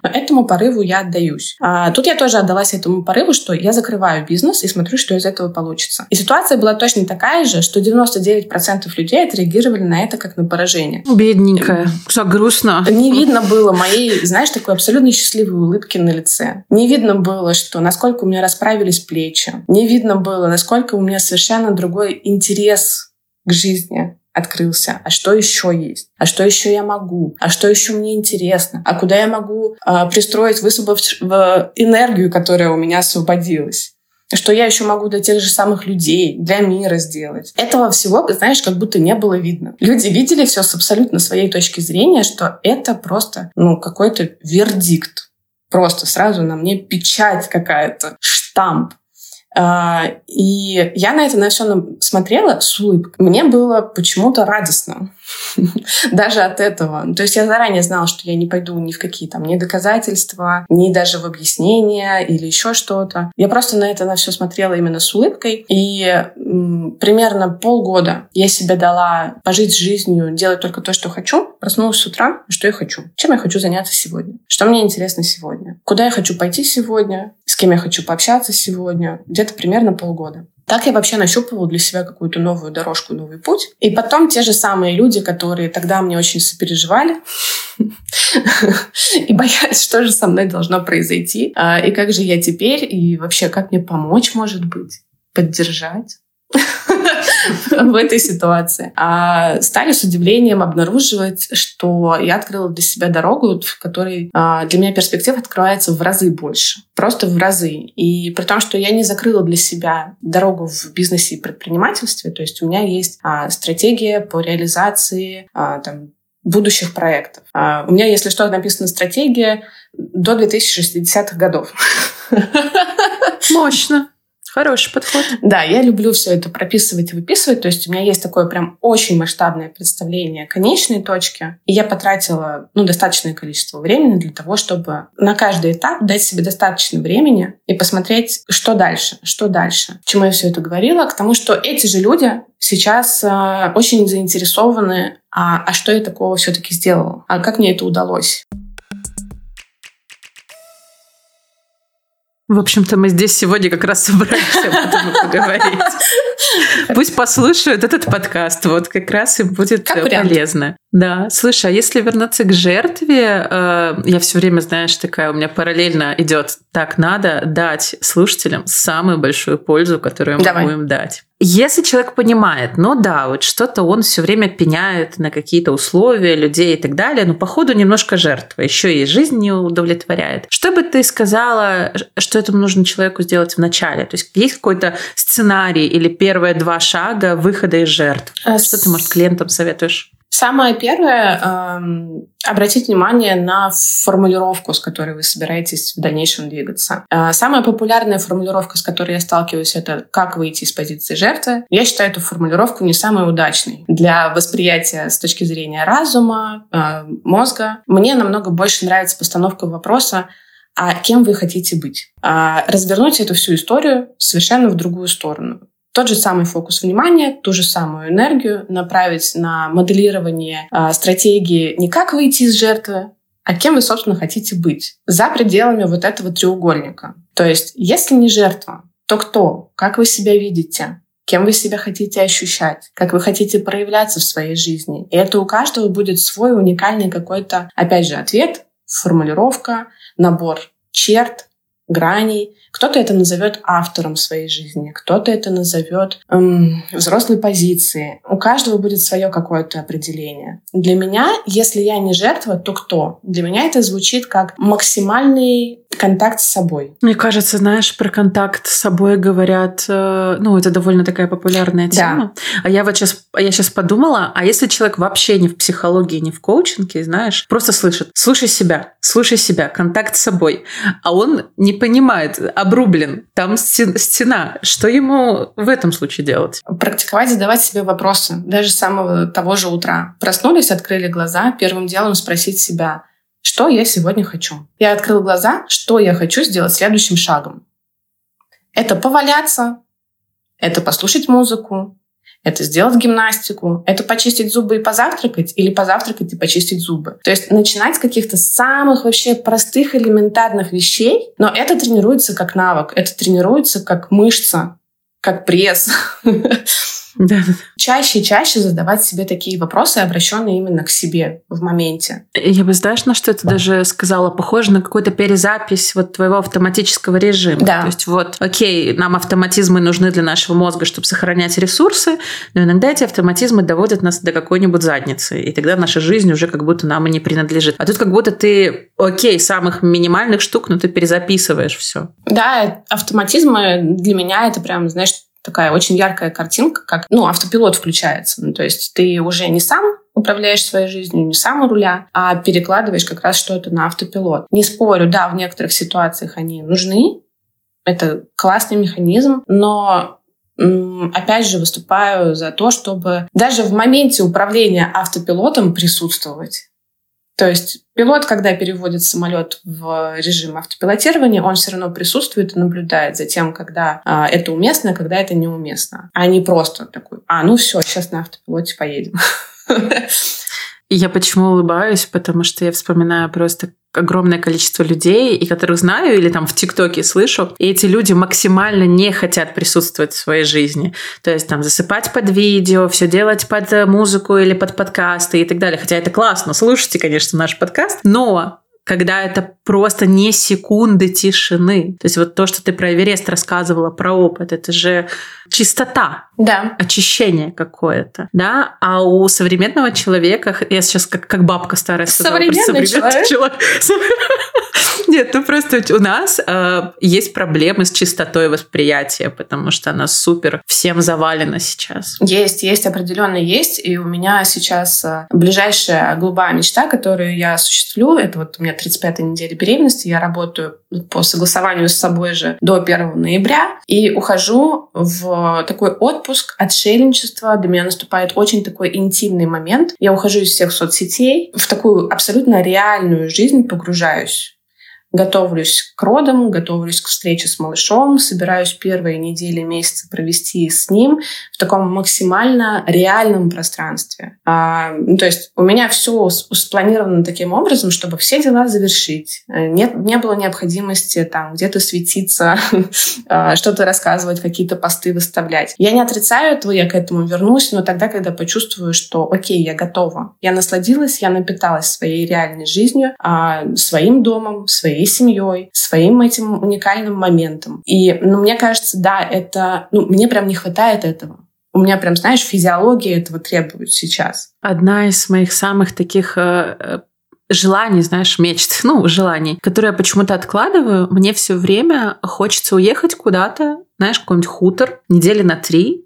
Но этому порыву я отдаюсь. А тут я тоже отдалась этому порыву, что я закрываю бизнес и смотрю, что из этого получится. И ситуация была точно такая же, что 99% людей отреагировали на это как на поражение. Бедненькая, что грустно. Не видно было моей, знаешь, такой абсолютно счастливой улыбки на лице. Не видно было, что насколько у меня расправились плечи. Не видно было, насколько у меня совершенно другой интерес к жизни открылся. А что еще есть? А что еще я могу? А что еще мне интересно? А куда я могу э, пристроить, высвободив энергию, которая у меня освободилась? что я еще могу для тех же самых людей, для мира сделать. Этого всего, знаешь, как будто не было видно. Люди видели все с абсолютно своей точки зрения, что это просто, ну, какой-то вердикт. Просто сразу на мне печать какая-то, штамп. А, и я на это на все смотрела с улыбкой. Мне было почему-то радостно. даже от этого. То есть я заранее знала, что я не пойду ни в какие там ни доказательства, ни даже в объяснения или еще что-то. Я просто на это на все смотрела именно с улыбкой. И м, примерно полгода я себе дала пожить жизнью, делать только то, что хочу. Проснулась с утра, что я хочу. Чем я хочу заняться сегодня? Что мне интересно сегодня? Куда я хочу пойти сегодня? С кем я хочу пообщаться сегодня? Где-то примерно полгода. Так я вообще нащупывала для себя какую-то новую дорожку, новый путь. И потом те же самые люди, которые тогда мне очень сопереживали и боялись, что же со мной должно произойти, а, и как же я теперь, и вообще как мне помочь, может быть, поддержать в этой ситуации. А стали с удивлением обнаруживать, что я открыла для себя дорогу, в которой а, для меня перспектив открывается в разы больше. Просто в разы. И при том, что я не закрыла для себя дорогу в бизнесе и предпринимательстве, то есть у меня есть а, стратегия по реализации а, там, будущих проектов. У меня, если что, написана стратегия до 2060-х годов. Мощно. Хороший подход. Да, я люблю все это прописывать и выписывать. То есть у меня есть такое прям очень масштабное представление конечной точки. И я потратила ну, достаточное количество времени для того, чтобы на каждый этап дать себе достаточно времени и посмотреть, что дальше, что дальше. Чему я все это говорила? К тому, что эти же люди сейчас э, очень заинтересованы, а, а что я такого все-таки сделала? А как мне это удалось? В общем-то, мы здесь сегодня как раз собрались об этом поговорить. Пусть послушают этот подкаст, вот как раз им будет как полезно. Да, слушай, а если вернуться к жертве, э, я все время, знаешь, такая у меня параллельно идет, так надо дать слушателям самую большую пользу, которую мы Давай. будем дать. Если человек понимает, ну да, вот что-то он все время пеняет на какие-то условия, людей и так далее, но походу немножко жертва, еще и жизнь не удовлетворяет. Что бы ты сказала, что этому нужно человеку сделать в начале? То есть есть какой-то сценарий или первые два шага выхода из жертв? А что ты, может, клиентам советуешь? Самое первое э, обратить внимание на формулировку, с которой вы собираетесь в дальнейшем двигаться. Э, самая популярная формулировка, с которой я сталкиваюсь, это как выйти из позиции жертвы. Я считаю эту формулировку не самой удачной для восприятия с точки зрения разума, э, мозга. Мне намного больше нравится постановка вопроса а кем вы хотите быть. А развернуть эту всю историю совершенно в другую сторону тот же самый фокус внимания, ту же самую энергию направить на моделирование э, стратегии не как выйти из жертвы, а кем вы, собственно, хотите быть за пределами вот этого треугольника. То есть, если не жертва, то кто? Как вы себя видите? Кем вы себя хотите ощущать? Как вы хотите проявляться в своей жизни? И это у каждого будет свой уникальный какой-то, опять же, ответ, формулировка, набор черт, граней. Кто-то это назовет автором своей жизни, кто-то это назовет эм, взрослой позицией. У каждого будет свое какое-то определение. Для меня, если я не жертва, то кто? Для меня это звучит как максимальный контакт с собой. Мне кажется, знаешь, про контакт с собой говорят, э, ну, это довольно такая популярная тема. Да. А я вот сейчас, я сейчас подумала, а если человек вообще не в психологии, не в коучинге, знаешь, просто слышит, слушай себя, слушай себя, контакт с собой, а он не понимает, обрублен, там стена, что ему в этом случае делать? Практиковать, задавать себе вопросы, даже с самого того же утра. Проснулись, открыли глаза, первым делом спросить себя, что я сегодня хочу. Я открыл глаза, что я хочу сделать следующим шагом. Это поваляться, это послушать музыку, это сделать гимнастику, это почистить зубы и позавтракать, или позавтракать и почистить зубы. То есть начинать с каких-то самых вообще простых, элементарных вещей, но это тренируется как навык, это тренируется как мышца, как пресс. Да. Чаще и чаще задавать себе такие вопросы, обращенные именно к себе в моменте. Я бы, знаешь, на что это даже сказала? Похоже на какую-то перезапись вот твоего автоматического режима. Да. То есть вот, окей, нам автоматизмы нужны для нашего мозга, чтобы сохранять ресурсы, но иногда эти автоматизмы доводят нас до какой-нибудь задницы, и тогда наша жизнь уже как будто нам и не принадлежит. А тут как будто ты, окей, самых минимальных штук, но ты перезаписываешь все. Да, автоматизмы для меня это прям, знаешь, такая очень яркая картинка, как ну, автопилот включается. Ну, то есть ты уже не сам управляешь своей жизнью, не сам у руля, а перекладываешь как раз что-то на автопилот. Не спорю, да, в некоторых ситуациях они нужны, это классный механизм, но опять же выступаю за то, чтобы даже в моменте управления автопилотом присутствовать. То есть пилот, когда переводит самолет в режим автопилотирования, он все равно присутствует и наблюдает за тем, когда а, это уместно, когда это неуместно. А не просто такой, а, ну все, сейчас на автопилоте поедем. Я почему улыбаюсь? Потому что я вспоминаю просто огромное количество людей, и которых знаю или там в ТикТоке слышу, и эти люди максимально не хотят присутствовать в своей жизни. То есть там засыпать под видео, все делать под музыку или под подкасты и так далее. Хотя это классно, слушайте, конечно, наш подкаст, но когда это просто не секунды тишины. То есть вот то, что ты про Эверест рассказывала, про опыт, это же чистота, да. очищение какое-то, да, а у современного человека, я сейчас как, как бабка старая сказала, современный, современный человек. человек. Нет, ну просто у нас э, есть проблемы с чистотой восприятия, потому что она супер всем завалена сейчас. Есть, есть, определенно есть. И у меня сейчас э, ближайшая голубая мечта, которую я осуществлю, это вот у меня 35-я неделя беременности, я работаю по согласованию с собой же до 1 ноября и ухожу в такой отпуск, отшельничества. Для меня наступает очень такой интимный момент. Я ухожу из всех соцсетей, в такую абсолютно реальную жизнь погружаюсь готовлюсь к родам, готовлюсь к встрече с малышом, собираюсь первые недели, месяцы провести с ним в таком максимально реальном пространстве. А, ну, то есть у меня все спланировано таким образом, чтобы все дела завершить. Э, нет, не было необходимости там где-то светиться, а, что-то рассказывать, какие-то посты выставлять. Я не отрицаю этого, я к этому вернусь, но тогда, когда почувствую, что окей, я готова, я насладилась, я напиталась своей реальной жизнью, а, своим домом, своей своей семьей, своим этим уникальным моментом. И, ну, мне кажется, да, это, ну, мне прям не хватает этого. У меня прям, знаешь, физиология этого требует сейчас. Одна из моих самых таких э, э желаний, знаешь, мечт, ну, желаний, которые я почему-то откладываю, мне все время хочется уехать куда-то, знаешь, какой-нибудь хутор, недели на три,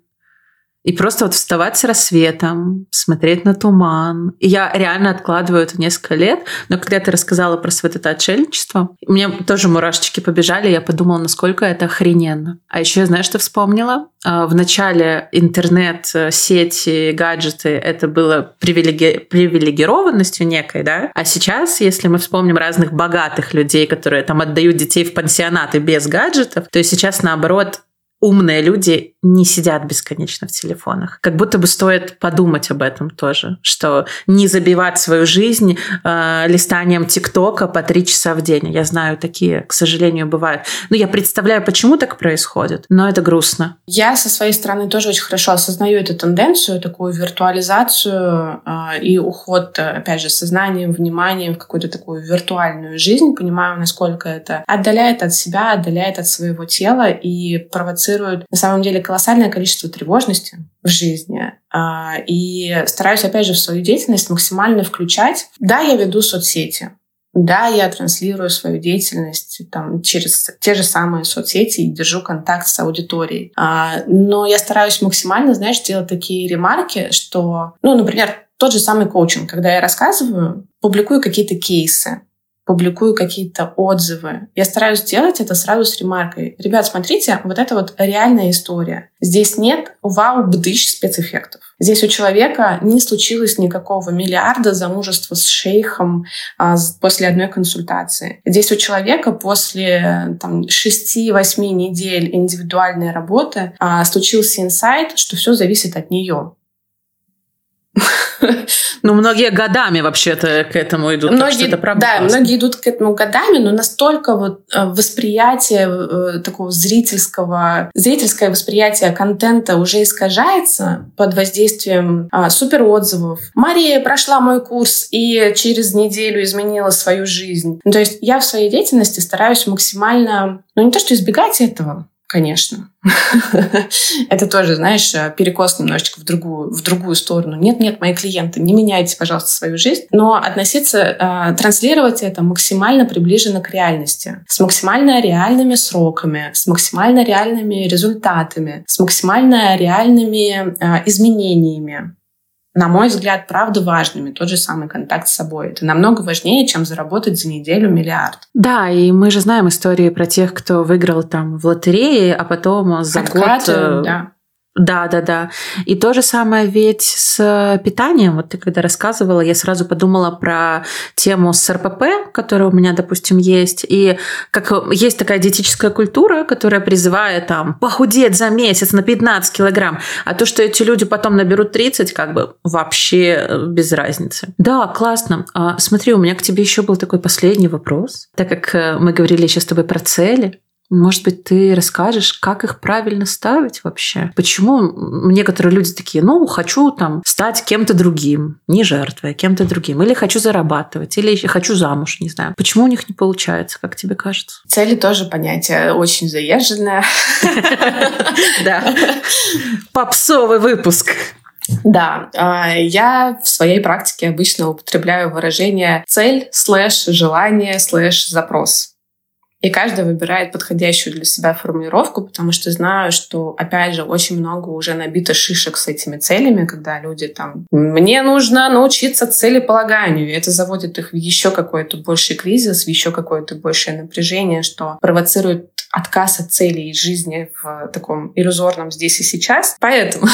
и просто вот вставать с рассветом, смотреть на туман. И я реально откладываю это несколько лет. Но когда ты рассказала про свое это отшельничество, меня тоже мурашечки побежали, я подумала, насколько это охрененно. А еще я знаю, что вспомнила? А, в начале интернет, сети, гаджеты это было привилеги... привилегированностью некой, да? А сейчас, если мы вспомним разных богатых людей, которые там отдают детей в пансионаты без гаджетов, то сейчас наоборот умные люди не сидят бесконечно в телефонах. Как будто бы стоит подумать об этом тоже, что не забивать свою жизнь э, листанием ТикТока по три часа в день. Я знаю, такие, к сожалению, бывают. Но я представляю, почему так происходит, но это грустно. Я со своей стороны тоже очень хорошо осознаю эту тенденцию, такую виртуализацию э, и уход, опять же, сознанием, вниманием в какую-то такую виртуальную жизнь. Понимаю, насколько это отдаляет от себя, отдаляет от своего тела и провоцирует провоцирует на самом деле колоссальное количество тревожности в жизни. А, и стараюсь, опять же, в свою деятельность максимально включать. Да, я веду соцсети, да, я транслирую свою деятельность там, через те же самые соцсети и держу контакт с аудиторией. А, но я стараюсь максимально, знаешь, делать такие ремарки, что, ну, например, тот же самый коучинг, когда я рассказываю, публикую какие-то кейсы, публикую какие-то отзывы. Я стараюсь сделать это сразу с ремаркой. Ребят, смотрите, вот это вот реальная история. Здесь нет вау-бдыщ спецэффектов. Здесь у человека не случилось никакого миллиарда замужества с шейхом а, после одной консультации. Здесь у человека после там, 6-8 недель индивидуальной работы а, случился инсайт, что все зависит от нее. Ну, многие годами вообще-то к этому идут. Многие, это правда да, классно. многие идут к этому годами, но настолько вот э, восприятие э, такого зрительского, зрительское восприятие контента уже искажается под воздействием а, супер отзывов. Мария прошла мой курс и через неделю изменила свою жизнь. Ну, то есть я в своей деятельности стараюсь максимально, ну не то что избегать этого, конечно. Это тоже, знаешь, перекос немножечко в другую, в другую сторону. Нет-нет, мои клиенты, не меняйте, пожалуйста, свою жизнь. Но относиться, э, транслировать это максимально приближенно к реальности. С максимально реальными сроками, с максимально реальными результатами, с максимально реальными э, изменениями на мой взгляд, правда важными. Тот же самый контакт с собой. Это намного важнее, чем заработать за неделю миллиард. Да, и мы же знаем истории про тех, кто выиграл там в лотерее, а потом за Откаты, год... Э, да Да, да, да. И то же самое ведь с питанием. Вот ты когда рассказывала, я сразу подумала про тему с РПП, которая у меня, допустим, есть. И как есть такая диетическая культура, которая призывает там похудеть за месяц на 15 килограмм, а то, что эти люди потом наберут 30, как бы вообще э, без разницы. Да, классно. А, смотри, у меня к тебе еще был такой последний вопрос. Так как э, мы говорили сейчас с тобой про цели, может быть, ты расскажешь, как их правильно ставить вообще? Почему некоторые люди такие, ну, хочу там стать кем-то другим, не жертвой, а кем-то другим, или хочу зарабатывать, или хочу замуж, не знаю. Почему у них не получается, как тебе кажется? Цели тоже понятие очень заезженное. Да. Попсовый выпуск. Да, а, я в своей практике обычно употребляю выражение цель слэш желание слэш запрос. И каждый выбирает подходящую для себя формулировку, потому что знаю, что, опять же, очень много уже набито шишек с этими целями, когда люди там «мне нужно научиться целеполаганию», и это заводит их в еще какой-то больший кризис, в еще какое-то большее напряжение, что провоцирует отказ от целей жизни в таком иллюзорном здесь и сейчас. Поэтому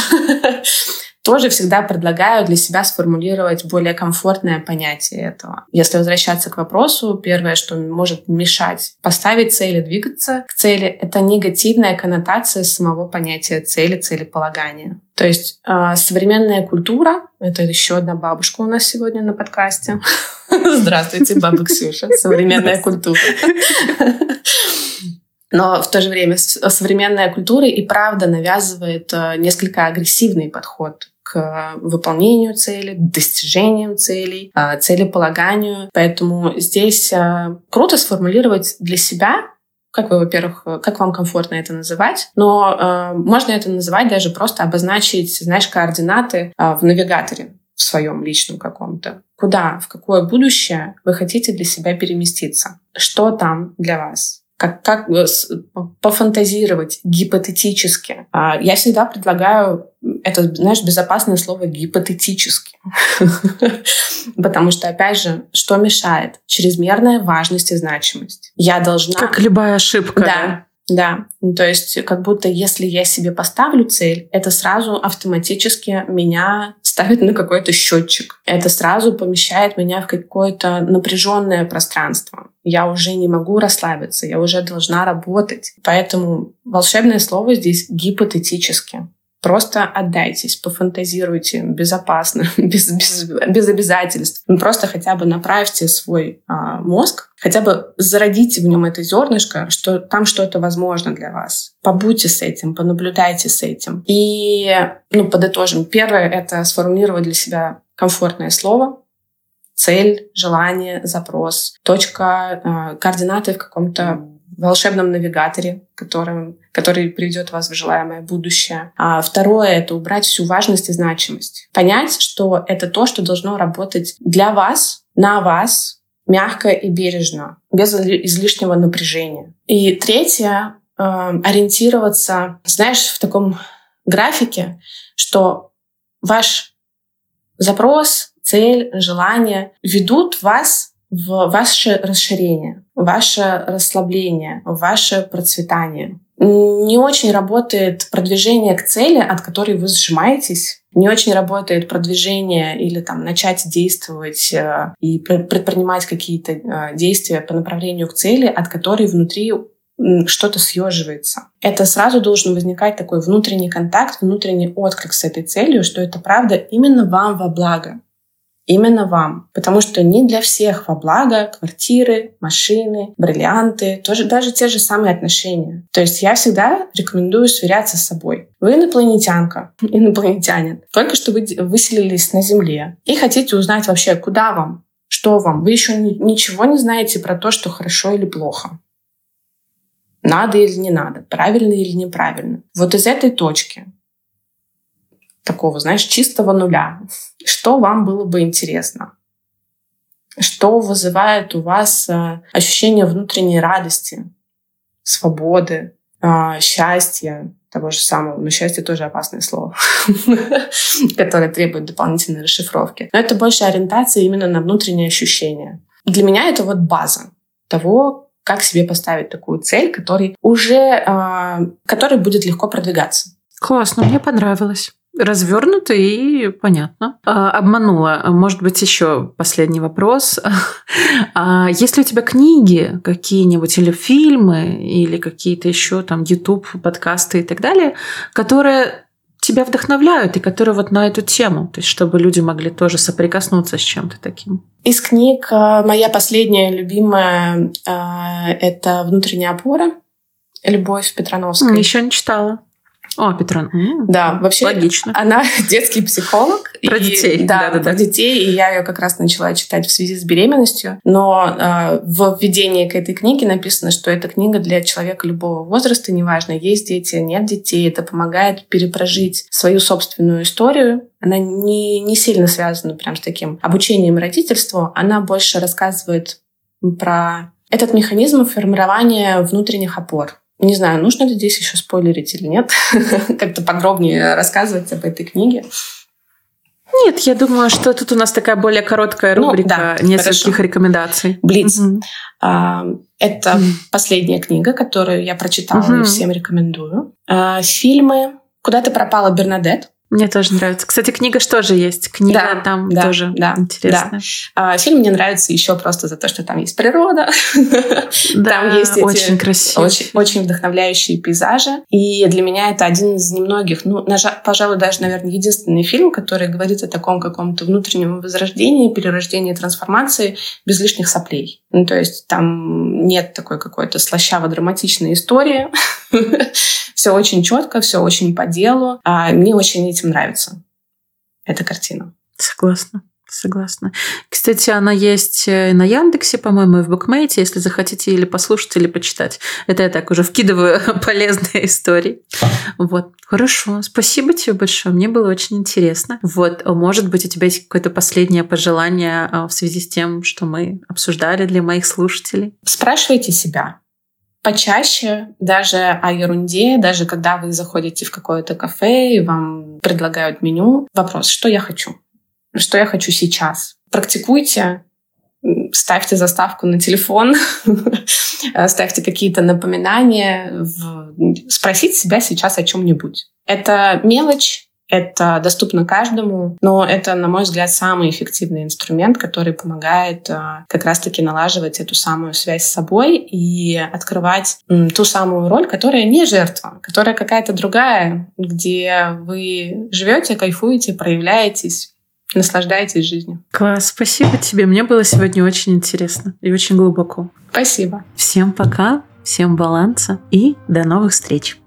тоже всегда предлагаю для себя сформулировать более комфортное понятие этого. Если возвращаться к вопросу, первое, что может мешать поставить цели, двигаться к цели, это негативная коннотация самого понятия цели, целеполагания. То есть э, современная культура, это еще одна бабушка у нас сегодня на подкасте. Здравствуйте, баба Ксюша, современная культура. Но в то же время современная культура и правда навязывает э, несколько агрессивный подход к выполнению цели, достижениям целей, э, целеполаганию. Поэтому здесь э, круто сформулировать для себя как вы, во-первых, как вам комфортно это называть, но э, можно это называть даже просто обозначить, знаешь, координаты э, в навигаторе в своем личном каком-то. Куда, в какое будущее вы хотите для себя переместиться? Что там для вас? Как, как пофантазировать гипотетически. А, я всегда предлагаю это, знаешь, безопасное слово гипотетически. Потому что, опять же, что мешает? Чрезмерная важность и значимость. Я должна... Как любая ошибка. Да, да. То есть как будто если я себе поставлю цель, это сразу автоматически меня ставит на какой-то счетчик. Это сразу помещает меня в какое-то напряженное пространство. Я уже не могу расслабиться, я уже должна работать. Поэтому волшебное слово здесь гипотетически. Просто отдайтесь, пофантазируйте безопасно, без, без, без обязательств. Ну, просто хотя бы направьте свой а, мозг, хотя бы зародите в нем это зернышко, что там что-то возможно для вас. Побудьте с этим, понаблюдайте с этим. И, ну, подытожим. Первое — это сформулировать для себя комфортное слово, цель, желание, запрос, точка, а, координаты в каком-то волшебном навигаторе, которым, который приведет вас в желаемое будущее. А второе — это убрать всю важность и значимость. Понять, что это то, что должно работать для вас, на вас, мягко и бережно, без излишнего напряжения. И третье — э, ориентироваться, знаешь, в таком графике, что ваш запрос, цель, желание ведут вас в ваше расширение, ваше расслабление, ваше процветание. Не очень работает продвижение к цели, от которой вы сжимаетесь. Не очень работает продвижение или там начать действовать э, и предпринимать какие-то э, действия по направлению к цели, от которой внутри что-то съеживается. Это сразу должен возникать такой внутренний контакт, внутренний отклик с этой целью, что это правда именно вам во благо именно вам. Потому что не для всех во благо квартиры, машины, бриллианты, тоже, даже те же самые отношения. То есть я всегда рекомендую сверяться с собой. Вы инопланетянка, инопланетянин. Только что вы выселились на Земле и хотите узнать вообще, куда вам, что вам. Вы еще ничего не знаете про то, что хорошо или плохо. Надо или не надо, правильно или неправильно. Вот из этой точки такого, знаешь, чистого нуля. Что вам было бы интересно? Что вызывает у вас э, ощущение внутренней радости, свободы, э, счастья, того же самого. Но счастье тоже опасное слово, которое требует дополнительной расшифровки. Но это больше ориентация именно на внутренние ощущения. Для меня это вот база того, как себе поставить такую цель, который уже, э, который будет легко продвигаться. Классно, мне понравилось развернуто и понятно. А, обманула. Может быть, еще последний вопрос. А есть ли у тебя книги какие-нибудь или фильмы, или какие-то еще там YouTube, подкасты и так далее, которые тебя вдохновляют и которые вот на эту тему, то есть чтобы люди могли тоже соприкоснуться с чем-то таким? Из книг а, моя последняя любимая а, — это «Внутренняя опора» Любовь Петрановская. Еще не читала. О, Петрон. Да, вообще логично. Она детский психолог. Про и, детей. Да, да, да, про детей. И я ее как раз начала читать в связи с беременностью. Но э, в введении к этой книге написано, что это книга для человека любого возраста, неважно, есть дети, нет детей. Это помогает перепрожить свою собственную историю. Она не, не сильно связана прям с таким обучением родительству. Она больше рассказывает про этот механизм формирования внутренних опор не знаю, нужно ли здесь еще спойлерить или нет, как-то подробнее рассказывать об этой книге. Нет, я думаю, что тут у нас такая более короткая ну, рубрика ну, да, нескольких хорошо. рекомендаций. Блиц. Угу. А, это угу. последняя книга, которую я прочитала угу. и всем рекомендую. А, фильмы «Куда ты пропала, Бернадет»? Мне тоже нравится. Кстати, книга что же есть? Книга да, там да, тоже да, интересная. Да. А, фильм мне нравится еще просто за то, что там есть природа. Да, там есть эти очень красивые. Очень, очень вдохновляющие пейзажи. И для меня это один из немногих, ну, пожалуй, даже, наверное, единственный фильм, который говорит о таком каком-то внутреннем возрождении, перерождении, трансформации без лишних соплей. Ну, то есть там нет такой какой-то слащаво-драматичной истории. все очень четко, все очень по делу. А мне очень этим нравится эта картина. Согласна. Согласна. Кстати, она есть э, на Яндексе, по-моему, и в Букмейте, если захотите или послушать, или почитать. Это я так уже вкидываю полезные истории. Вот. Хорошо. Спасибо тебе большое. Мне было очень интересно. Вот. Может быть, у тебя есть какое-то последнее пожелание а, в связи с тем, что мы обсуждали для моих слушателей? Спрашивайте себя, почаще даже о ерунде, даже когда вы заходите в какое-то кафе и вам предлагают меню. Вопрос, что я хочу? Что я хочу сейчас? Практикуйте, ставьте заставку на телефон, ставьте какие-то напоминания, спросите себя сейчас о чем-нибудь. Это мелочь, это доступно каждому, но это, на мой взгляд, самый эффективный инструмент, который помогает э, как раз-таки налаживать эту самую связь с собой и открывать ту самую роль, которая не жертва, которая какая-то другая, где вы живете, кайфуете, проявляетесь, наслаждаетесь жизнью. Класс, спасибо тебе. Мне было сегодня очень интересно и очень глубоко. Спасибо. Всем пока, всем баланса и до новых встреч.